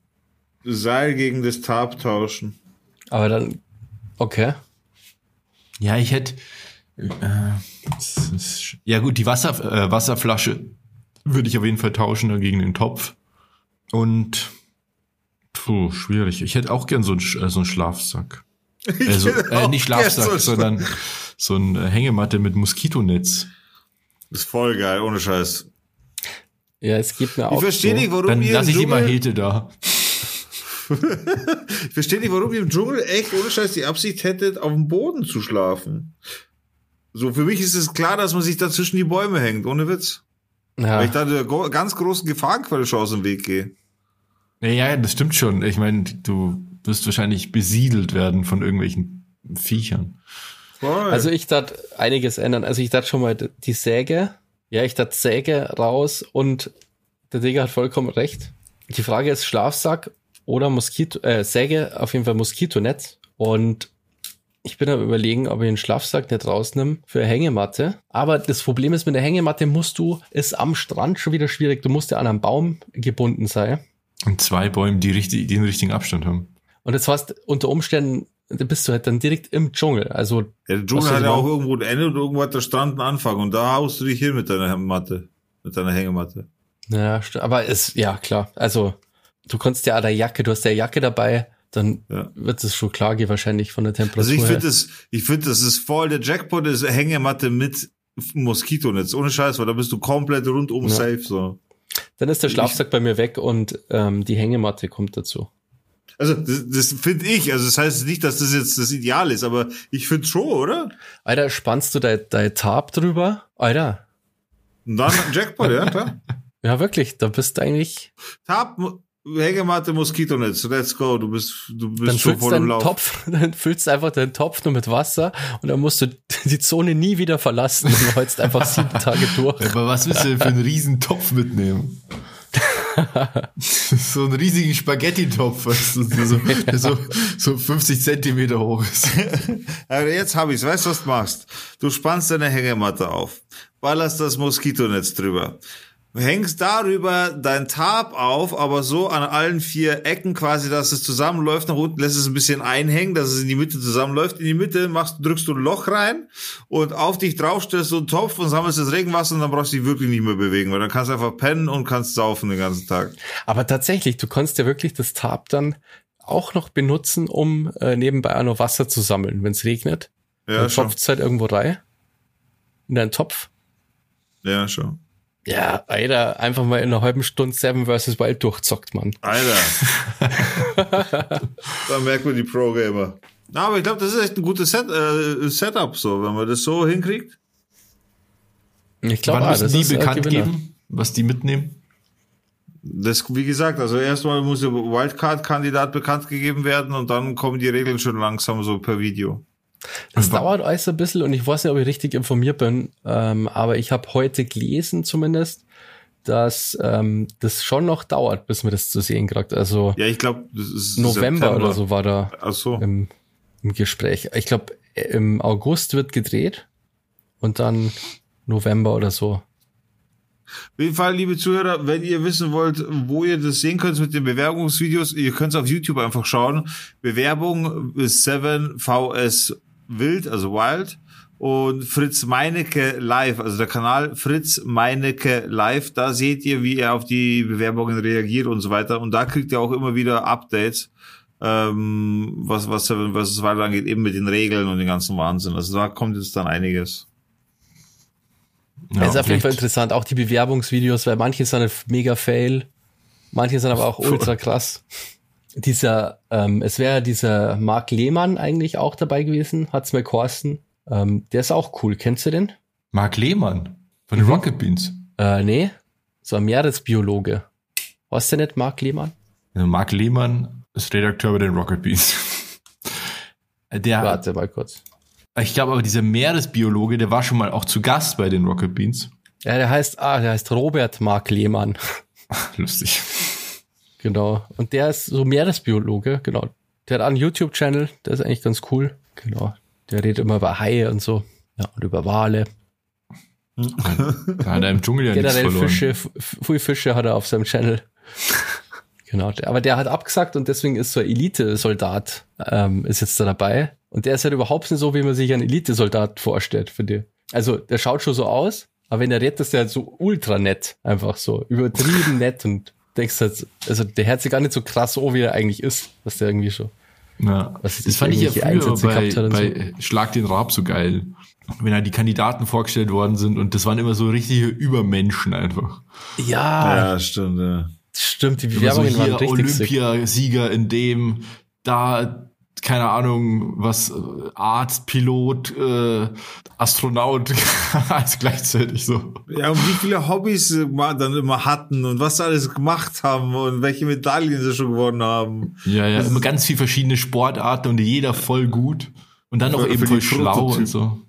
Seil gegen das Tab tauschen. Aber dann, okay. ja, ich hätte, äh, ja gut, die Wasser, äh, Wasserflasche würde ich auf jeden Fall tauschen gegen den Topf. Und, puh, schwierig. Ich hätte auch gern so einen, äh, so einen Schlafsack. Also, äh, nicht Schlafsack, so sondern so eine Hängematte mit Moskitonetz. Das ist voll geil, ohne Scheiß. Ja, es gibt mir auch. Ich verstehe so. nicht, warum Dann ihr lasse ich die Dschungel, Machete da. Ich verstehe nicht, warum ihr im Dschungel echt ohne Scheiß die Absicht hättet, auf dem Boden zu schlafen. So, für mich ist es klar, dass man sich da zwischen die Bäume hängt, ohne Witz. Weil ich Ja, da der ganz großen Gefahrenquelle schon aus dem Weg gehe. Ja, ja, das stimmt schon. Ich meine, du wirst wahrscheinlich besiedelt werden von irgendwelchen Viechern. Voll. also ich dachte einiges ändern. Also ich dachte schon mal die Säge. Ja, ich dachte Säge raus und der Digger hat vollkommen recht. Die Frage ist Schlafsack oder Moskito, äh, Säge, auf jeden Fall Moskitonetz. Und ich bin am überlegen, ob ich einen Schlafsack nicht rausnehme für eine Hängematte. Aber das Problem ist, mit der Hängematte musst du, ist am Strand schon wieder schwierig. Du musst ja an einem Baum gebunden sein. Und zwei Bäume, die, richtig, die den richtigen Abstand haben. Und das heißt, unter Umständen bist du halt dann direkt im Dschungel. Also, ja, der Dschungel hat ja auch irgendwo ein Ende und irgendwo hat der Strand einen Anfang. Und da haust du dich hin mit deiner Matte. Mit deiner Hängematte. ja, aber es, ja, klar. Also, du kannst ja auch der Jacke, du hast ja Jacke dabei, dann Ja. wird es schon klar gehen, wahrscheinlich von der Temperatur. Also ich finde das, ich finde das ist voll der Jackpot ist Hängematte mit Moskitonetz. Ohne Scheiß, weil da bist du komplett rundum Ja. safe, so. Dann ist der Schlafsack bei mir weg und ähm, die Hängematte kommt dazu. Also, das, das finde ich. Also, das heißt nicht, dass das jetzt das Ideal ist, aber ich finde schon, oder? Alter, spannst du dein, dein Tarp drüber? Alter, Und dann Jackpot, ja, klar. ja wirklich, da bist du eigentlich, Tab, Hängematte, Moskitonetz, let's go, du bist, du bist Dann schon voll im Lauf. Topf, dann füllst du einfach deinen Topf nur mit Wasser und dann musst du die Zone nie wieder verlassen und du holst einfach sieben Tage durch. Aber was willst du denn für einen riesen Topf mitnehmen? so einen riesigen Spaghetti-Topf, weißt du, der so, der so, so 50 Zentimeter hoch ist. Aber jetzt hab ich's, weißt du, was du machst? Du spannst deine Hängematte auf, ballerst das Moskitonetz drüber, hängst darüber dein Tarp auf, aber so an allen vier Ecken quasi, dass es zusammenläuft, nach unten lässt es ein bisschen einhängen, dass es in die Mitte zusammenläuft. In die Mitte machst, drückst du ein Loch rein und auf dich drauf stellst du einen Topf und sammelst das Regenwasser und dann brauchst du dich wirklich nicht mehr bewegen, weil dann kannst du einfach pennen und kannst saufen den ganzen Tag. Aber tatsächlich, du kannst ja wirklich das Tarp dann auch noch benutzen, um äh, nebenbei auch noch Wasser zu sammeln, wenn es regnet. Ja, dann tropft halt irgendwo rein. In deinen Topf. Ja, schon. Ja, Alter, einfach mal in einer halben Stunde Seven vs. Wild durchzockt, man. Alter. da merkt man die Pro-Gamer. Na, aber ich glaube, das ist echt ein gutes Set, äh, Setup, so, wenn man das so hinkriegt. Ich glaube, Wann ah, das die ist bekannt Gewinner. geben, was die mitnehmen? Das, wie gesagt, also erstmal muss der Wildcard-Kandidat bekannt gegeben werden und dann kommen die Regeln schon langsam so per Video. Das dauert alles ein bisschen und ich weiß nicht, ob ich richtig informiert bin, ähm, aber ich habe heute gelesen zumindest, dass ähm, das schon noch dauert, bis man das zu sehen kriegt. Also Ja, ich glaube, das ist November September. oder so war da Ach so. im, im Gespräch. Ich glaube, im August wird gedreht und dann November oder so. Auf jeden Fall, liebe Zuhörer, wenn ihr wissen wollt, wo ihr das sehen könnt mit den Bewerbungsvideos, ihr könnt es auf YouTube einfach schauen. Bewerbung ist 7VS Wild, also Wild. Und Fritz Meinecke Live, also der Kanal Fritz Meinecke Live, da seht ihr, wie er auf die Bewerbungen reagiert und so weiter. Und da kriegt ihr auch immer wieder Updates, ähm, was, was, was es weiter angeht, eben mit den Regeln und den ganzen Wahnsinn. Also da kommt jetzt dann einiges. Ja, das ist auf jeden Fall interessant, auch die Bewerbungsvideos, weil manche sind mega fail, manche sind aber auch ultra krass. Dieser, ähm, es wäre dieser Marc Lehmann eigentlich auch dabei gewesen, hat's mir Korsten. Ähm, der ist auch cool. Kennst du den? Marc Lehmann von den Mhm. Rocket Beans. Äh, nee. So ein Meeresbiologe. Was denn nicht, Marc Lehmann? Also Marc Lehmann ist Redakteur bei den Rocket Beans. Der, Warte mal kurz. ich glaube aber dieser Meeresbiologe, der war schon mal auch zu Gast bei den Rocket Beans. Ja, der heißt, ah, der heißt Robert Marc Lehmann. Lustig. Genau. Und der ist so Meeresbiologe, genau. Der hat einen YouTube-Channel, der ist eigentlich ganz cool. Genau. Der redet immer über Haie und so. Ja, und über Wale. Da hat er im Dschungel ja Generell. Fische, f- viele Fische hat er auf seinem Channel. Genau, aber der hat abgesagt und deswegen ist so ein Elite-Soldat, ähm, ist jetzt da dabei. Und der ist halt überhaupt nicht so, wie man sich einen Elite-Soldat vorstellt, finde ich. Also, der schaut schon so aus, aber wenn er redet, ist der halt so ultra nett. Einfach so, übertrieben nett und denkst halt, also der hört sich gar nicht so krass an, wie er eigentlich ist, dass der irgendwie schon. Ja. Was Das fand ich ja früher Einsätze bei, bei Schlag den Raab so geil. Wenn halt die Kandidaten vorgestellt worden sind und das waren immer so richtige Übermenschen einfach. Ja, Ja, stimmt, ja. stimmt, die Immer so Bewerbungen waren hier richtig sick. Olympiasieger in dem, da, keine Ahnung, was, äh, Arzt, Pilot, äh, Astronaut, alles gleichzeitig so. Ja, und wie viele Hobbys sie ma- dann immer hatten und was sie alles gemacht haben und welche Medaillen sie schon gewonnen haben. Ja, ja, immer ganz viel verschiedene Sportarten und jeder voll gut. Und dann auch eben voll schlau und so.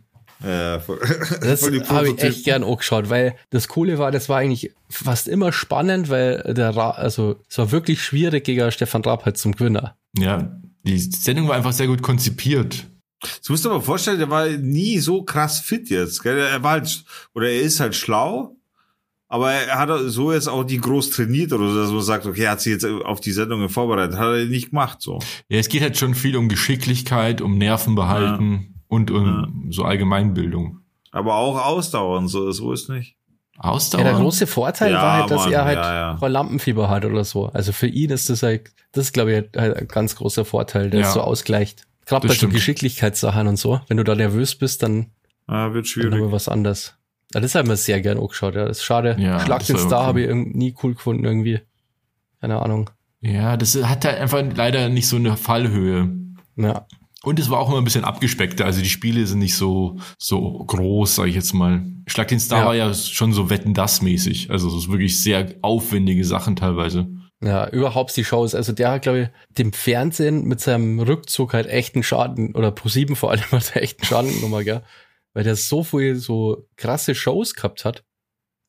Ja, voll, Das habe ich echt gern angeschaut, weil das Coole war, das war eigentlich fast immer spannend, weil der Ra also es war wirklich schwierig gegen Stefan Raab halt zum Gewinner. Ja, die Sendung war einfach sehr gut konzipiert. Das musst du dir mal vorstellen, der war nie so krass fit jetzt. Gell? Er war halt, oder er ist halt schlau, aber er hat so jetzt auch nie groß trainiert oder so, dass man sagt, okay, er hat sich jetzt auf die Sendungen vorbereitet. Hat er nicht gemacht, so. Ja, es geht halt schon viel um Geschicklichkeit, um Nerven behalten und um so Allgemeinbildung. Aber auch Ausdauer und so, so ist nicht. Ausdauer. Ja, der große Vorteil Ja, war halt, dass Mann, er halt ja, ja. voll Lampenfieber hat oder so. Also für ihn ist das halt, das ist glaube ich halt ein ganz großer Vorteil, der Ja. es so ausgleicht. Gerade Das bei so. Geschicklichkeitssachen und so. Wenn du da nervös bist, dann, Ja, wird dann schwierig. haben wir was anderes. Ja, das haben wir sehr gern angeschaut, ja. Das ist schade. Ja, Schlag das den Star cool. habe ich irgendwie nie cool gefunden irgendwie. Keine Ahnung. Ja, das hat halt einfach leider nicht so eine Fallhöhe. Ja. Und es war auch immer ein bisschen abgespeckter. Also die Spiele sind nicht so, so groß, sag ich jetzt mal. Schlag den Star Ja. war ja schon so Wetten das mäßig. Also es ist wirklich sehr aufwendige Sachen teilweise. Ja, überhaupt die Shows. Also der hat, glaube ich, dem Fernsehen mit seinem Rückzug halt echten Schaden, oder Pro7 vor allem hat er echten Schaden genommen, gell? Weil der so viel so krasse Shows gehabt hat.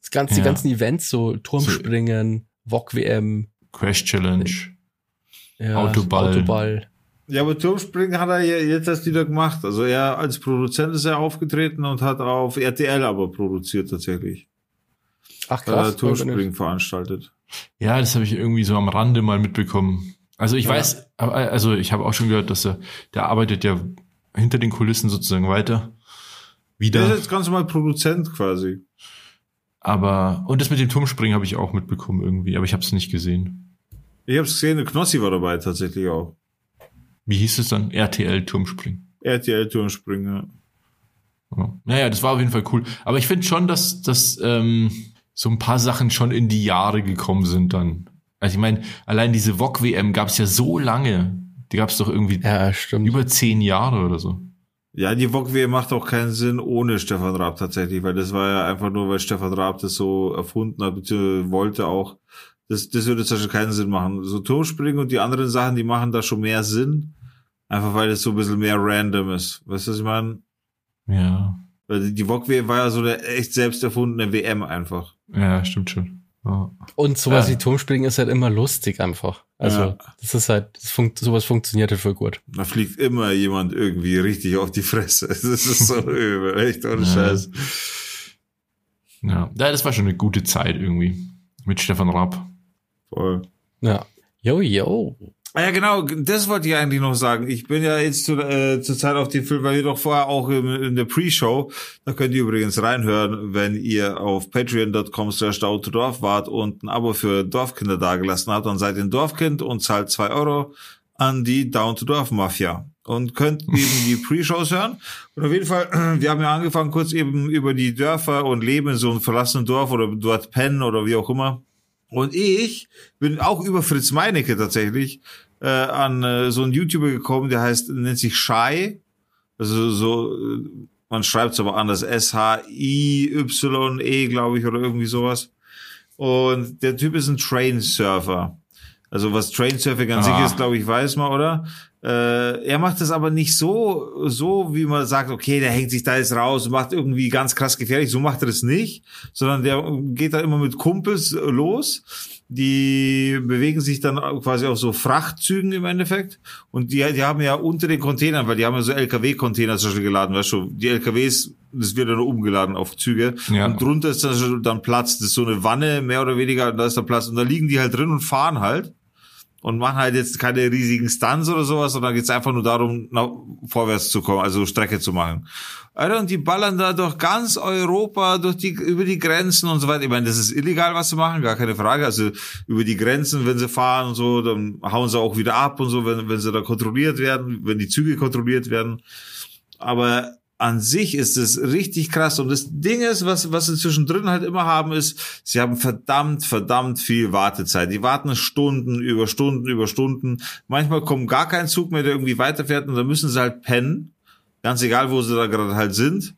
Das ganze, Ja. Die ganzen Events, so Turmspringen, VOG WM, Crash Challenge. ja, Autoball. Autoball. Ja, aber Turmspringen hat er ja jetzt erst wieder gemacht. Also er als Produzent ist er aufgetreten und hat auf RTL aber produziert tatsächlich. Ach er krass. Turmspringen veranstaltet. Ja, das habe ich irgendwie so am Rande mal mitbekommen. Also ich Ja. weiß, aber- also ich habe auch schon gehört, dass er, der arbeitet ja hinter den Kulissen sozusagen weiter. Der ist Wieder. jetzt ganz normal Produzent quasi. Aber, und das mit dem Turmspringen habe ich auch mitbekommen irgendwie, aber ich habe es nicht gesehen. Ich hab's gesehen, der Knossi war dabei tatsächlich auch. Wie hieß es dann? RTL Turmspringen. RTL Turmspringen. Ja. Naja, das war auf jeden Fall cool. Aber ich finde schon, dass, dass ähm, so ein paar Sachen schon in die Jahre gekommen sind dann. Also ich meine, allein diese VOG-WM gab es ja so lange. Die gab es doch irgendwie Ja, über zehn Jahre oder so. Ja, die VOG macht auch keinen Sinn ohne Stefan Raab tatsächlich, weil das war ja einfach nur, weil Stefan Raab das so erfunden hat, beziehungsweise wollte auch. Das, das würde zum Beispiel keinen Sinn machen. So Turmspringen und die anderen Sachen, die machen da schon mehr Sinn. Einfach weil es so ein bisschen mehr random ist. Weißt du, was ich meine? Ja. Weil die- VOG war ja so eine echt selbst erfundene WM einfach. Ja, stimmt schon. Ja. Und sowas Ja. wie Turmspringen ist halt immer lustig einfach. Also, Ja. das ist halt, das funkt, sowas funktioniert halt voll gut. Da fliegt immer jemand irgendwie richtig auf die Fresse. Das ist so übel, echt ohne Ja. Scheiß. ja. Ja, das war schon eine gute Zeit irgendwie. Mit Stefan Raab. Voll. Ja. Yo, yo. Ah ja, genau, das wollte ich eigentlich noch sagen. Ich bin ja jetzt zu, äh, zur Zeit auf den Film, weil wir doch vorher auch im, in der Pre-Show, da könnt ihr übrigens reinhören, wenn ihr auf patreon.com slash Dorf wart und ein Abo für Dorfkinder dagelassen habt, dann seid ihr ein Dorfkind und zahlt zwei Euro an die Down to Dorf Mafia und könnt eben die Pre-Shows hören. Und auf jeden Fall, wir haben ja angefangen kurz eben über die Dörfer und Leben in so einem verlassenen Dorf oder dort pennen oder wie auch immer. Und ich bin auch über Fritz Meinecke tatsächlich äh, an äh, so einen YouTuber gekommen, der heißt, nennt sich Shy. Also so, äh, man schreibt es aber anders, S-H-I-Y-E, glaube ich, oder irgendwie sowas. Und der Typ ist ein Train-Surfer. Also was Train-Surfing an Ah. sich ist, glaube ich, weiß man, oder? Äh, er macht das aber nicht so, so wie man sagt, okay, der hängt sich da jetzt raus und macht irgendwie ganz krass gefährlich. So macht er das nicht, sondern der geht da immer mit Kumpels los. Die bewegen sich dann quasi auf so Frachtzügen im Endeffekt. Und die, die haben ja unter den Containern, weil die haben ja so LKW-Container zum Beispiel geladen, weißt du, die LKWs, das wird dann umgeladen auf Züge. Ja. Und drunter ist dann, dann Platz. Das ist so eine Wanne, mehr oder weniger, und da ist der Platz. Und da liegen die halt drin und fahren halt und machen halt jetzt keine riesigen Stunts oder sowas, sondern geht's einfach nur darum, nach vorwärts zu kommen, also Strecke zu machen. Und die ballern da durch ganz Europa, durch die, über die Grenzen und so weiter. Ich meine, das ist illegal, was sie machen, gar keine Frage. Also über die Grenzen, wenn sie fahren und so, dann hauen sie auch wieder ab und so, wenn, wenn sie da kontrolliert werden, wenn die Züge kontrolliert werden. Aber an sich ist es richtig krass. Und das Ding ist, was, was sie zwischendrin halt immer haben, ist, sie haben verdammt, verdammt viel Wartezeit. Die warten Stunden über Stunden über Stunden. Manchmal kommt gar kein Zug mehr, der irgendwie weiterfährt und dann müssen sie halt pennen. Ganz egal, wo sie da gerade halt sind.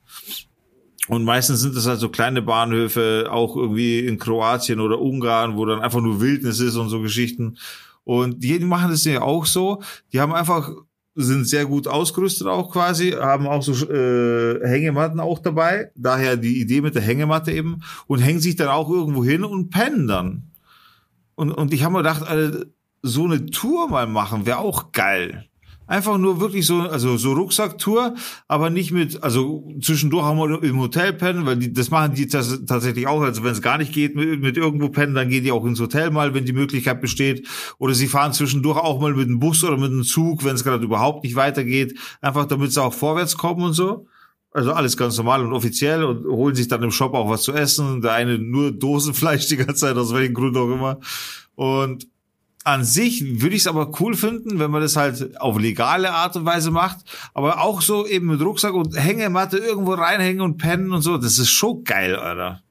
Und meistens sind das halt so kleine Bahnhöfe, auch irgendwie in Kroatien oder Ungarn, wo dann einfach nur Wildnis ist und so Geschichten. Und die machen das ja auch so. Die haben einfach, sind sehr gut ausgerüstet auch quasi, haben auch so äh, Hängematten auch dabei. Daher die Idee mit der Hängematte eben. Und hängen sich dann auch irgendwo hin und pennen dann. Und, und ich habe mir gedacht, Alter, so eine Tour mal machen wäre auch geil. Einfach nur wirklich so, also so Rucksacktour, aber nicht mit, also zwischendurch haben wir im Hotel pennen, weil die, das machen die das tatsächlich auch. Also wenn es gar nicht geht mit, mit irgendwo pennen, dann gehen die auch ins Hotel mal, wenn die Möglichkeit besteht. Oder sie fahren zwischendurch auch mal mit dem Bus oder mit dem Zug, wenn es gerade überhaupt nicht weitergeht. Einfach damit sie auch vorwärts kommen und so. Also alles ganz normal und offiziell und holen sich dann im Shop auch was zu essen. Der eine nur Dosenfleisch die ganze Zeit, aus welchem Grund auch immer. Und an sich würde ich es aber cool finden, wenn man das halt auf legale Art und Weise macht, aber auch so eben mit Rucksack und Hängematte irgendwo reinhängen und pennen und so. Das ist schon geil, Alter.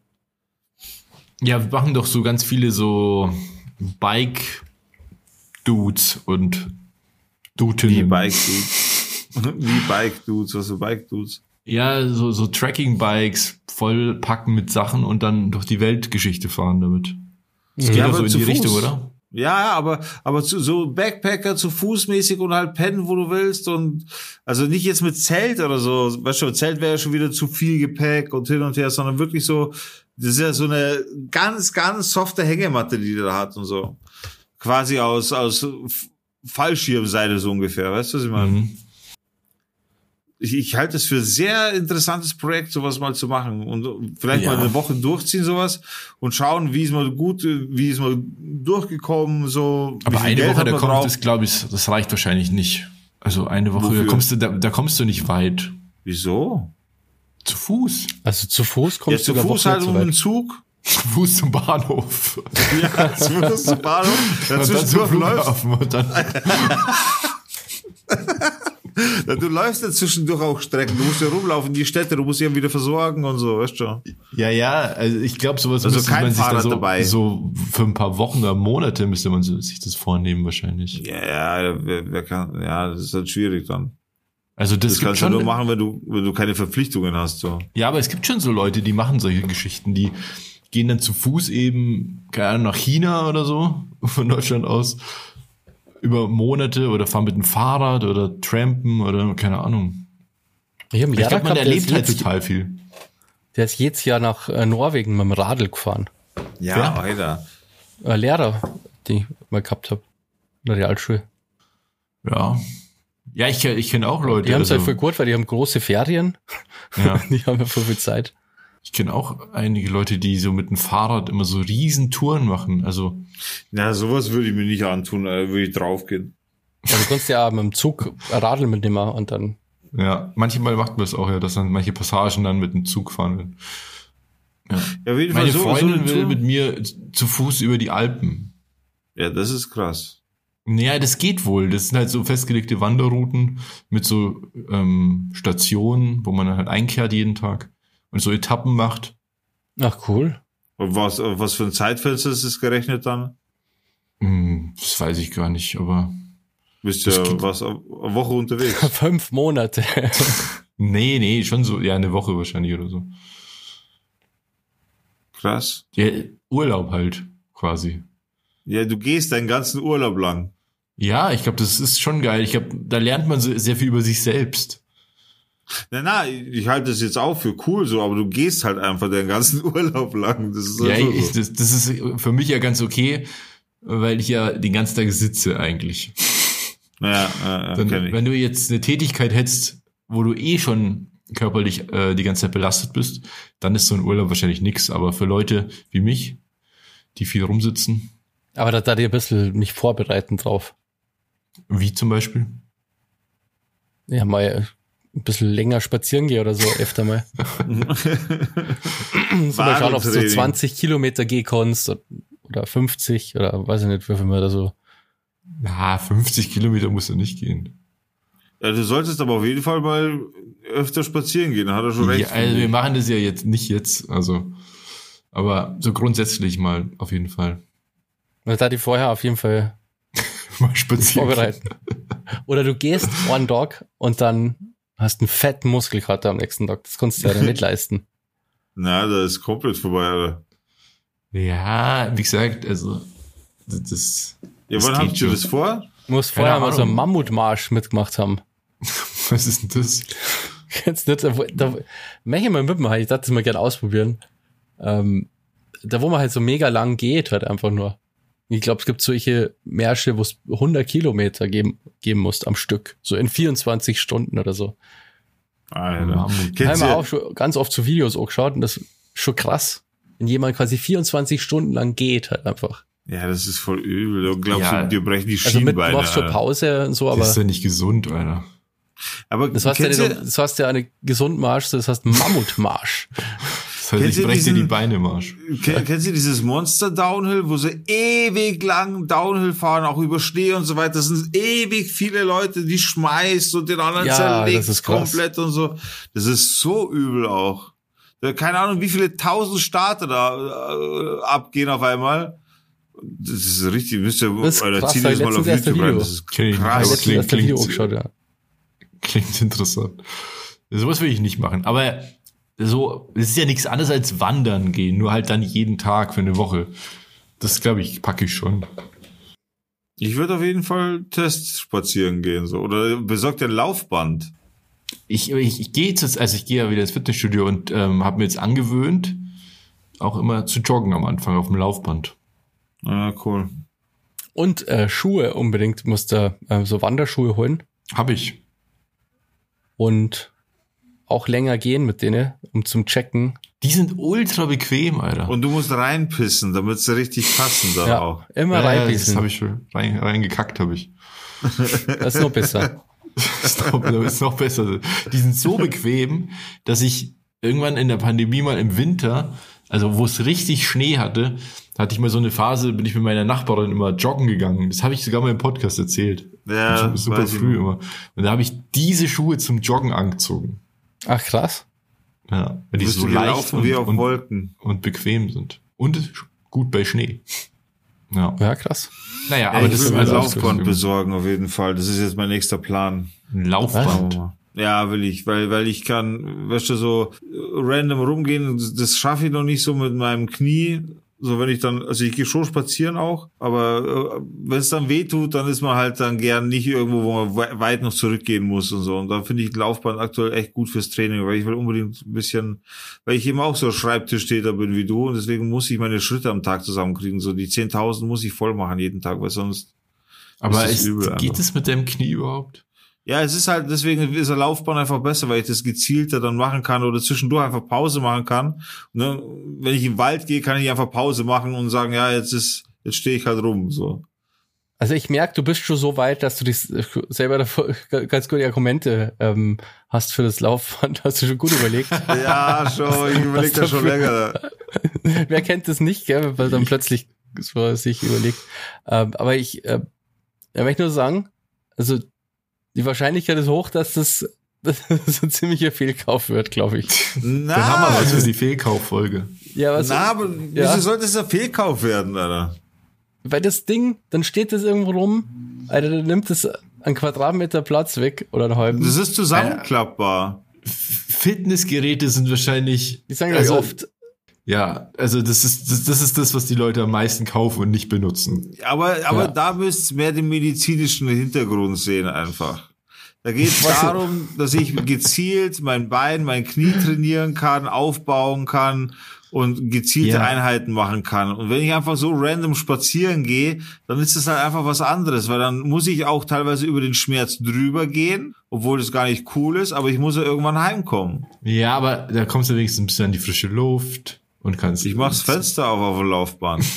Ja, wir machen doch so ganz viele so Bike-Dudes und Dutinnen. Wie Bike Dudes. Wie Bike Dudes, was für Bike Dudes. Ja, so, so Tracking-Bikes vollpacken mit Sachen und dann durch die Weltgeschichte fahren damit. Das geht Ja, doch aber so in die Fuß. Richtung, oder? Ja, aber, aber zu, so Backpacker zu fußmäßig und halt pennen, wo du willst und, also nicht jetzt mit Zelt oder so, weißt du, Zelt wäre ja schon wieder zu viel Gepäck und hin und her, sondern wirklich so, das ist ja so eine ganz, ganz softe Hängematte, die der da hat und so. Quasi aus, aus Fallschirmseite so ungefähr, weißt du, was ich meine? Mhm ich, ich halte es für sehr interessantes Projekt, sowas mal zu machen und vielleicht ja. mal eine Woche durchziehen, sowas und schauen, wie ist mal gut, wie ist mal durchgekommen, so. Aber eine Geld Woche, da kommt das, glaube ich, das reicht wahrscheinlich nicht. Also eine Woche, da kommst du, da, da kommst du nicht weit. Wieso? Zu Fuß. Also zu Fuß kommst ja, du zu Fuß halt um den Zug. Zu Fuß zum Bahnhof. Ja, zu Fuß zum Bahnhof. Dazwischen läuft. Und dann du läufst ja zwischendurch auch Strecken, du musst ja rumlaufen, die Städte, du musst ja wieder versorgen und so, weißt du? Ja, ja, also ich glaube, sowas also kein man sich Fahrrad so, dabei. so für ein paar Wochen oder Monate müsste man sich das vornehmen wahrscheinlich. Ja, ja, wer, wer kann, ja, das ist halt schwierig dann. Also das, das kannst schon, du nur machen, wenn du, wenn du keine Verpflichtungen hast. So. Ja, aber es gibt schon so Leute, die machen solche Geschichten, die gehen dann zu Fuß eben, keine Ahnung, nach China oder so, von Deutschland aus über Monate oder fahren mit dem Fahrrad oder trampen oder keine Ahnung. Ich, ich glaube, man erlebt halt total viel. Der ist jedes Jahr nach äh, Norwegen mit dem Radl gefahren. Ja, ja. Alter. Ein Lehrer, den ich mal gehabt habe. In der Realschule. Ja. Ja, ich, ich kenne auch Leute. Die haben es halt also, halt voll gut, weil die haben große Ferien. Ja. die haben ja voll viel Zeit. Ich kenne auch einige Leute, die so mit dem Fahrrad immer so riesen Touren machen. Also. Na, sowas würde ich mir nicht antun, da würde ich draufgehen. Ja, du kannst ja mit dem Zug radeln mitnehmen und dann. Ja, manchmal macht man das auch ja, dass dann manche Passagen dann mit dem Zug fahren werden. Ja. ja jeden Meine so, Freundin so will mit mir zu Fuß über die Alpen. Ja, das ist krass. Naja, das geht wohl. Das sind halt so festgelegte Wanderrouten mit so ähm, Stationen, wo man dann halt einkehrt jeden Tag und so Etappen macht. Ach, cool. Und was, was für ein Zeitfenster ist es gerechnet dann? Hm, das weiß ich gar nicht, aber. Bist du ja was, eine Woche unterwegs? Fünf Monate. nee, nee, schon so, ja, eine Woche wahrscheinlich oder so. Krass. Ja, Urlaub halt, quasi. Ja, du gehst deinen ganzen Urlaub lang. Ja, ich glaube, das ist schon geil. Ich glaube, da lernt man sehr viel über sich selbst. Na, na, ich halte das jetzt auch für cool so, aber du gehst halt einfach den ganzen Urlaub lang. Das ist ja, so. ich, das, das ist für mich ja ganz okay, weil ich ja den ganzen Tag sitze eigentlich. Ja, ja, Dann, wenn du jetzt eine Tätigkeit hättest, wo du eh schon körperlich äh, die ganze Zeit belastet bist, dann ist so ein Urlaub wahrscheinlich nix. Aber für Leute wie mich, die viel rumsitzen. Aber da, da dir ein bisschen mich vorbereiten drauf. Wie zum Beispiel? Ja, mal ein bisschen länger spazieren gehe oder so öfter mal. so mal schauen, ob du so 20 Kilometer gehen kannst oder 50 oder weiß ich nicht, wie viel man da so. Na, 50 Kilometer musst du nicht gehen. Ja, du solltest aber auf jeden Fall mal öfter spazieren gehen, hat er schon recht. Ja, also wir machen das ja jetzt nicht jetzt, also, aber so grundsätzlich mal auf jeden Fall. Weil da die vorher auf jeden Fall mal spazieren. Vorbereiten. Oder du gehst One Dog und dann hast einen fetten Muskelkater am nächsten Tag. Das kannst du ja nicht leisten. Na, das ist komplett vorbei, Alter. Ja, wie gesagt, also das. Ja, das wann habt ihr das vor? Du musst vorher mal so einen Mammutmarsch mitgemacht haben. Was ist denn das? Kennst du nicht? Da, da mach ich mal mitmachen. Ich dachte, das mal gerne ausprobieren. Ähm, da, wo man halt so mega lang geht, halt einfach nur. Ich glaube, es gibt solche Märsche, wo es 100 Kilometer geben, geben muss am Stück. So in 24 Stunden oder so. Alter. Ich habe auch schon ganz oft zu Videos auch geschaut und das ist schon krass. Wenn jemand quasi 24 Stunden lang geht, halt einfach. Ja, das ist voll übel. Du glaubst, ja. dir brechen die Schienbeine. Also mit, du machst schon Pause und so, aber. Das ist ja nicht gesund, Alter. Aber das heißt ja, das heißt ja eine Gesundmarsch, das heißt Mammutmarsch. Heißt, ich breche dir die Beine Marsch. Kennt, kennst du dieses Monster Downhill, wo sie ewig lang Downhill fahren, auch über Schnee und so weiter? Das sind ewig viele Leute, die schmeißt und den anderen ja, zerlegt komplett und so. Das ist so übel auch. Keine Ahnung, wie viele tausend Starter da äh, abgehen auf einmal. Das ist richtig, müsst ihr, das ist krass, zieh das mal auf YouTube rein. Das ist krass. Das klingt, klingt, ja. klingt interessant. Sowas will ich nicht machen. Aber so, es ist ja nichts anderes als wandern gehen, nur halt dann jeden Tag für eine Woche. Das glaube ich, packe ich schon. Ich würde auf jeden Fall Test spazieren gehen, so. Oder besorgt ein Laufband. Ich, ich, ich gehe jetzt, also ich gehe ja wieder ins Fitnessstudio und ähm, habe mir jetzt angewöhnt, auch immer zu joggen am Anfang auf dem Laufband. Ja, cool. Und äh, Schuhe unbedingt musst du äh, so Wanderschuhe holen Habe ich. und auch länger gehen mit denen, um zum Checken. Die sind ultra bequem, Alter. Und du musst reinpissen, damit sie richtig passen da Ja, auch. immer ja, ja, das habe ich schon rein, reingekackt, habe ich. Das ist noch besser. Das ist, noch, das ist noch besser. Die sind so bequem, dass ich irgendwann in der Pandemie mal im Winter, also wo es richtig Schnee hatte, hatte ich mal so eine Phase, bin ich mit meiner Nachbarin immer joggen gegangen. Das habe ich sogar mal im Podcast erzählt. Ja, super früh immer. Und da habe ich diese Schuhe zum Joggen angezogen. Ach krass. Ja, weil die so leicht und, wie auf und, Wolken. und bequem sind. Und gut bei Schnee. Ja. Ja, krass. Naja, Aber aber ich das will ist mir ein Laufband besorgen, auf jeden Fall. Das ist jetzt mein nächster Plan. ein Laufband. Ja, will ich, weil, weil ich kann, weißt du, so random rumgehen, das schaffe ich noch nicht so mit meinem Knie. So, wenn ich dann, also ich gehe schon spazieren auch, aber äh, wenn es dann weh tut, dann ist man halt dann gern nicht irgendwo, wo man wei- weit noch zurückgehen muss und so. Und da finde ich Laufband aktuell echt gut fürs Training, weil ich will unbedingt ein bisschen, weil ich eben auch so Schreibtischtäter bin wie du und deswegen muss ich meine Schritte am Tag zusammenkriegen. So die 10.000 muss ich voll machen jeden Tag, weil sonst Aber ist ist, geht es mit deinem Knie überhaupt? Ja, es ist halt, deswegen ist der Laufbahn einfach besser, weil ich das gezielter dann machen kann oder zwischendurch einfach Pause machen kann. Und dann, wenn ich im Wald gehe, kann ich einfach Pause machen und sagen, ja, jetzt ist, jetzt stehe ich halt rum, so. Also ich merke, du bist schon so weit, dass du dich selber davor ganz gute Argumente ähm, hast für das Laufband. Hast du schon gut überlegt. Ja, schon, ich überlege das schon länger. Wer kennt das nicht, gell, weil dann plötzlich so sich überlegt. Ähm, aber ich äh, ja, möchte nur sagen, also die Wahrscheinlichkeit ist hoch, dass das, dass das ein ziemlicher Fehlkauf wird, glaube ich. Na, Dann haben wir was für die Fehlkauffolge. Ja, was, na, aber Ja. wieso sollte es ein Fehlkauf werden, Alter? weil das Ding, dann steht das irgendwo rum, Alter, dann nimmt es einen Quadratmeter Platz weg oder einen halben. Das ist zusammenklappbar. Fitnessgeräte sind wahrscheinlich. Die sagen ja also, oft, Ja, also das ist das, das ist das, was die Leute am meisten kaufen und nicht benutzen. Aber, aber Ja. da müsst ihr mehr den medizinischen Hintergrund sehen einfach. Da geht es darum, dass ich gezielt mein Bein, mein Knie trainieren kann, aufbauen kann und gezielte Ja. Einheiten machen kann. Und wenn ich einfach so random spazieren gehe, dann ist das halt einfach was anderes, weil dann muss ich auch teilweise über den Schmerz drüber gehen, obwohl das gar nicht cool ist, aber ich muss ja irgendwann heimkommen. Ja, aber da kommst du wenigstens ein bisschen an die frische Luft und kannst. Ich mach's Fenster auf auf der Laufbahn.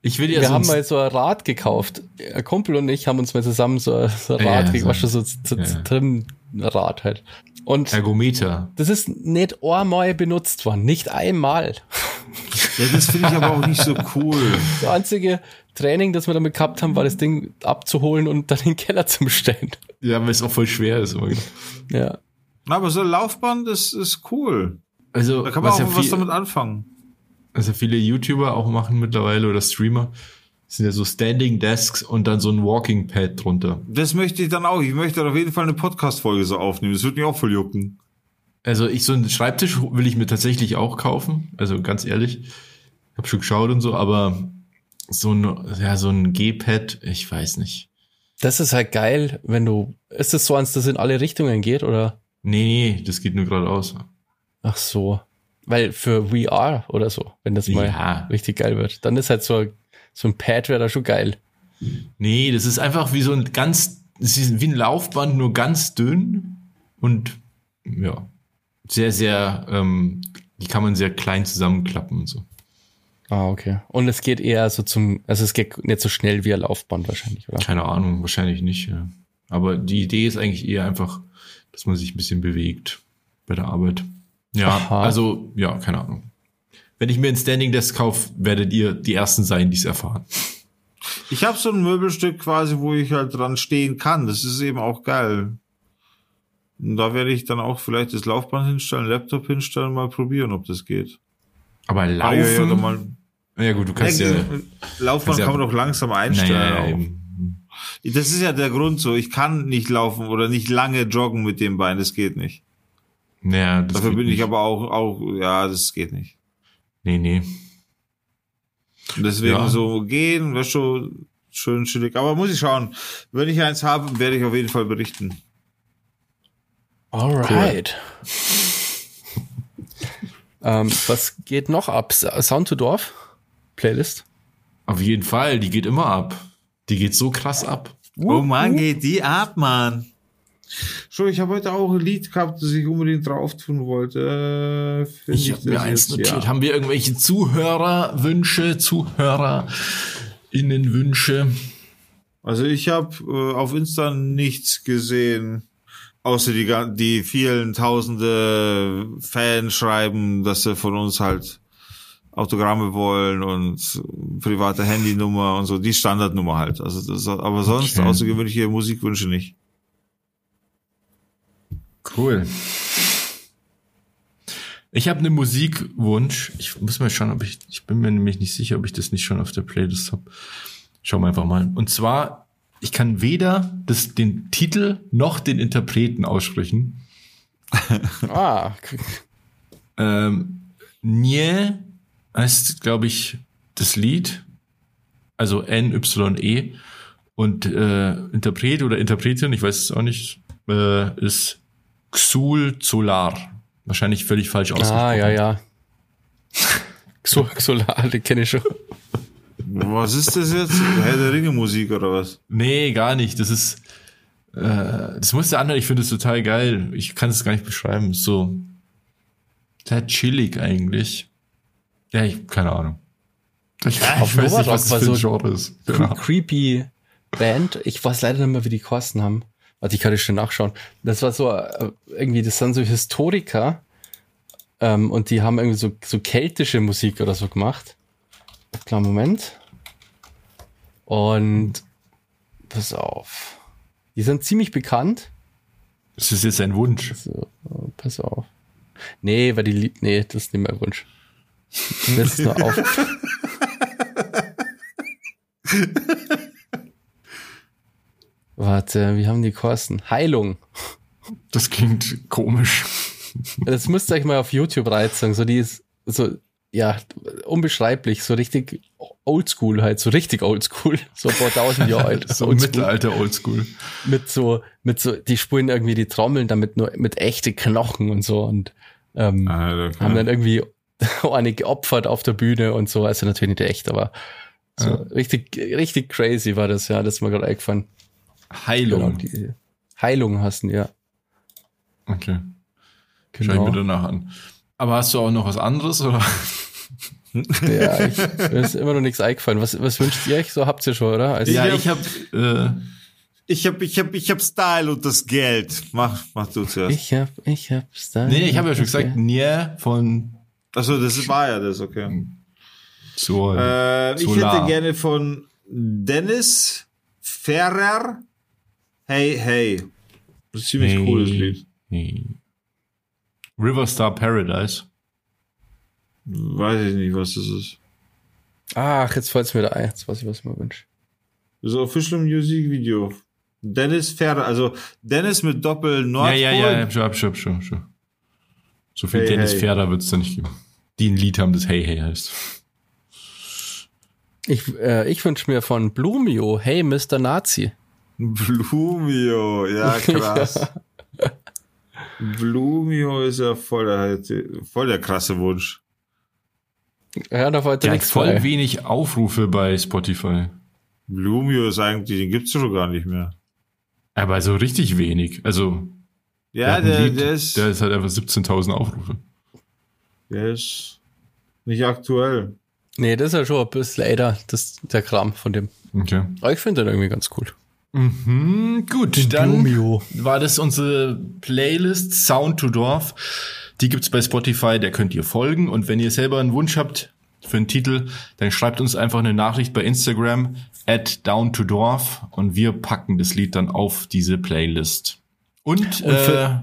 Ich will ja wir haben mal so ein Rad gekauft. Ein Kumpel und ich haben uns mal zusammen so, ein- so ein Ja, Rad ja, gekauft, so- so, so, so ja. Trimrad halt. Und Ergometer. das ist nicht einmal benutzt worden, nicht einmal. Ja, das finde ich aber auch nicht so cool. Das einzige Training, das wir damit gehabt haben, war das Ding abzuholen und dann in den Keller zu stellen. Ja, weil es auch voll schwer ist. immer. Ja. Aber so eine Laufbahn, das ist cool. Also, Da kann man was auch ja was damit anfangen. was ja viele YouTuber auch machen mittlerweile oder Streamer, sind ja so Standing Desks und dann so ein Walking Pad drunter. Das möchte ich dann auch. Ich möchte auf jeden Fall eine Podcast-Folge so aufnehmen. Das würde mich auch voll jucken. Also ich so einen Schreibtisch will ich mir tatsächlich auch kaufen. Also ganz ehrlich, ich habe schon geschaut und so, aber so ein ja so ein G-Pad, ich weiß nicht. Das ist halt geil, wenn du. Ist das so eins, das in alle Richtungen geht, oder? Nee, nee, das geht nur geradeaus. Ach so. Weil für VR oder so, wenn das mal Ja. richtig geil wird, dann ist halt so, so ein Pad wäre da schon geil. Nee, das ist einfach wie so ein ganz, es ist wie ein Laufband, nur ganz dünn und ja, sehr, sehr, ähm, die kann man sehr klein zusammenklappen und so. Ah, okay. Und es geht eher so zum, also es geht nicht so schnell wie ein Laufband wahrscheinlich, oder? Keine Ahnung, wahrscheinlich nicht, ja. Aber die Idee ist eigentlich eher einfach, dass man sich ein bisschen bewegt bei der Arbeit. Ja, Aha. also, ja, keine Ahnung. Wenn ich mir ein Standing Desk kaufe, werdet ihr die Ersten sein, die es erfahren. Ich habe so ein Möbelstück quasi, wo ich halt dran stehen kann. Das ist eben auch geil. Und da werde ich dann auch vielleicht das Laufband hinstellen, Laptop hinstellen, mal probieren, ob das geht. Aber Ah, laufen, ja, ja, mal, ja gut, du kannst ja, ja, Laufband ja- kann man doch langsam einstellen. naja, ja. Das ist ja der Grund so. Ich kann nicht laufen oder nicht lange joggen mit dem Bein. Das geht nicht. Naja, das Dafür bin ich nicht. aber auch, auch, ja, das geht nicht. Nee, nee. Deswegen Ja. so gehen, wäre schon schön chillig. Aber muss ich schauen. Wenn ich eins habe, werde ich auf jeden Fall berichten. Alright. ähm, was geht noch ab? Sound to Dorf? Playlist? Auf jeden Fall, die geht immer ab. Die geht so krass ab. Oh Mann, geht die ab, Mann. Schon, ich habe heute auch ein Lied gehabt, das ich unbedingt drauf tun wollte. Äh, Ich habe mir eins notiert. Ja. Haben wir irgendwelche Zuhörerwünsche, Zuhörerinnenwünsche? Also ich habe äh, auf Insta nichts gesehen, außer die, die vielen tausende Fans schreiben, dass sie von uns halt Autogramme wollen und private Handynummer und so, die Standardnummer halt. Also das, aber sonst Okay. außergewöhnliche Musikwünsche nicht. Cool. Ich habe einen Musikwunsch. Ich muss mal schauen, ob ich, ich bin mir nämlich nicht sicher, ob ich das nicht schon auf der Playlist habe. Schauen wir einfach mal. Und zwar, ich kann weder das, den Titel noch den Interpreten aussprechen. Ah, Ähm, Nie heißt, glaube ich, das Lied. Also N-Y-E. Und äh, Interpret oder Interpretin, ich weiß es auch nicht, äh, ist Xul Solar. Wahrscheinlich völlig falsch ausgesprochen. ah ja, ja. So, Solar, den kenne ich schon. Was ist das jetzt? Herr der Ringe Musik oder was? Nee, gar nicht. Das ist, äh, das muss der andere, ich finde es total geil. Ich kann es gar nicht beschreiben. So, sehr chillig eigentlich. Ja, ich, keine Ahnung. Ich, auf ich weiß Nova nicht, was das war für ein so Genre ist. Genau. creepy Band. Ich weiß leider nicht mehr, wie die Kosten haben. Warte, ich kann das schon nachschauen. Das war so, äh, irgendwie, das sind so Historiker. Ähm, und die haben irgendwie so, so keltische Musik oder so gemacht. Klar, Moment. Und pass auf. Die sind ziemlich bekannt. Das ist jetzt ein Wunsch. So, äh, pass auf. Nee, weil die Lied, nee, das ist nicht mehr Wunsch. Mir ist nur auf. Warte, wie haben die Kosten? Heilung. Das klingt komisch. Das müsst ihr euch mal auf YouTube reizen. So, die ist so, ja, unbeschreiblich, so richtig oldschool halt, so richtig oldschool. So vor tausend Jahre alt. So oldschool. Mittelalter Oldschool. mit so, mit so, die spulen irgendwie die Trommeln damit nur mit echte Knochen und so und ähm, Alter, haben dann irgendwie eine geopfert auf der Bühne und so. Also natürlich nicht echt, aber so Ja. richtig, richtig crazy war das, ja. Das ist mir gerade eingefallen. Heilung. die Heilung hassen, ja. Okay. Schau ich mir Genau. danach an. Aber hast du auch noch was anderes oder? Ja, ich, mir ist immer noch nichts eingefallen. Was, was wünscht ihr euch? So habt ihr schon, oder? Also, Ja, hab- ich habe äh, Ich hab, ich hab, ich hab Style und das Geld. Mach, mach du zuerst. ich hab, ich hab's da. nee, ich habe ja schon gesagt, Nie von Achso, das war ja das, okay. so Äh, ich hätte gerne von Dennis Ferrer Hey Hey. Das ist ziemlich Hey. cooles Lied. Hey. Riverstar Paradise. Weiß ich nicht, was das ist. Ach, jetzt fällt's mir da ein. Jetzt weiß ich, was ich mir wünsche. Das Official Music Video. Dennis Ferrer, also Dennis mit Doppel Ja, Nordpol. ja, ja, schon, hab schon, hab schon, schon. So viel Hey, Dennis hey. Ferder wird's da nicht geben. Die ein Lied haben, das Hey Hey heißt. Ich, äh, ich wünsche mir von Blumio, hey Mr. Nazi. Blumio, ja krass. Blumio ist ja voll der, voll der krasse Wunsch. Ja, da wollte Der hat nichts voll bei. wenig Aufrufe bei Spotify. Blumio ist eigentlich, den gibt's schon gar nicht mehr. Aber so richtig wenig. Also, Ja, der, Lied, der ist, der ist halt einfach 17.000 Aufrufe. der ist nicht aktuell. Nee, das ist ja schon ein bisschen älter, das, der Kram von dem. Okay. Aber ich finde den irgendwie ganz cool. Mhm, gut, dann Blumio. war das unsere Playlist Sound to Dorf. Die gibt's bei Spotify, der könnt ihr folgen. Und wenn ihr selber einen Wunsch habt für einen Titel, dann schreibt uns einfach eine Nachricht bei Instagram at down to Dorf und wir packen das Lied dann auf diese Playlist. Und, Und für-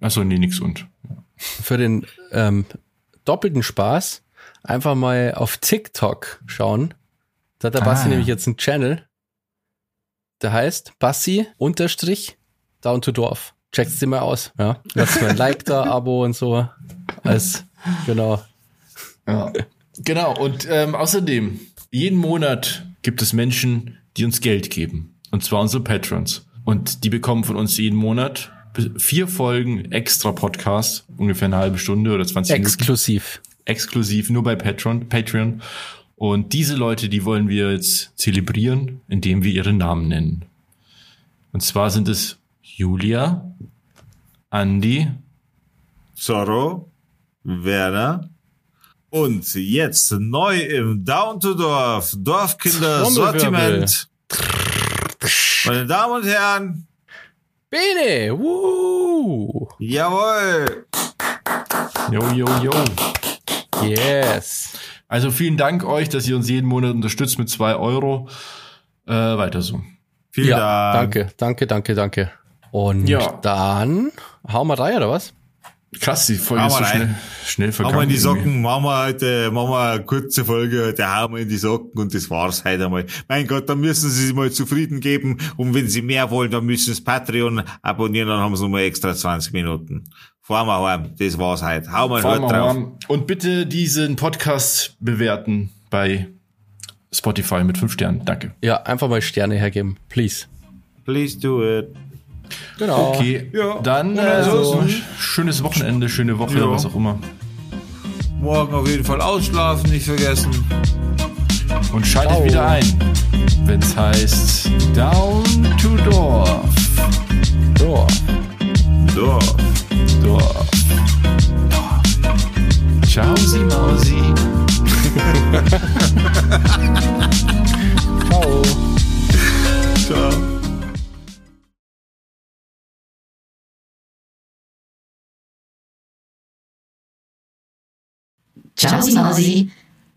äh, achso, nee, nix und. Für den ähm, doppelten Spaß einfach mal auf TikTok schauen. Da hat der Ah. nämlich jetzt einen Channel. Der heißt Bassi unterstrich down to Dorf. Checkt's dir mal aus. Ja. Lasst mal ein Like da, Abo und so. Als, genau. Ja. Genau, und ähm, außerdem jeden Monat gibt es Menschen, die uns Geld geben. Und zwar unsere Patrons. Und die bekommen von uns jeden Monat vier Folgen extra Podcast, ungefähr eine halbe Stunde oder 20 Minuten. Exklusiv. Exklusiv, nur bei Patreon. Patreon. Und diese Leute, die wollen wir jetzt zelebrieren, indem wir ihre Namen nennen. Und zwar sind es Julia, Andy, Zorro, Werner und jetzt neu im Down to Dorf Dorfkinder Sortiment. Meine Damen und Herren, Bene! Woo! jawohl. Jo, jo, jo. Yes. Also vielen Dank euch, dass ihr uns jeden Monat unterstützt mit zwei Euro. Äh, weiter so. Vielen ja, Dank. danke, danke, danke, danke. Und Ja. dann hauen wir rein, oder was? Krass, die Folge ist so rein. schnell, schnell Machen vergangen. wir in die irgendwie. Socken, machen wir heute, machen wir eine kurze Folge, heute hauen wir in die Socken und das war's heute einmal. Mein Gott, dann müssen Sie sich mal zufrieden geben und wenn Sie mehr wollen, dann müssen Sie Patreon abonnieren, dann haben Sie nochmal extra 20 Minuten. Fahren wir heim, das war's heute. Hau mal Fahren drauf. mal. Und bitte diesen Podcast bewerten bei Spotify mit fünf Sternen. Danke. Ja, einfach mal Sterne hergeben, please. Please do it. Genau. Okay, Ja. dann ansonsten- schönes Wochenende, schöne Woche, Ja. was auch immer. Morgen auf jeden Fall ausschlafen, nicht vergessen. Und schaltet Ciao. wieder ein, wenn es heißt Down to Dorf. So. Dorf. Dorf. Ciao, Sie Mausi. Ciao. Ciao. Ciao, Simausi.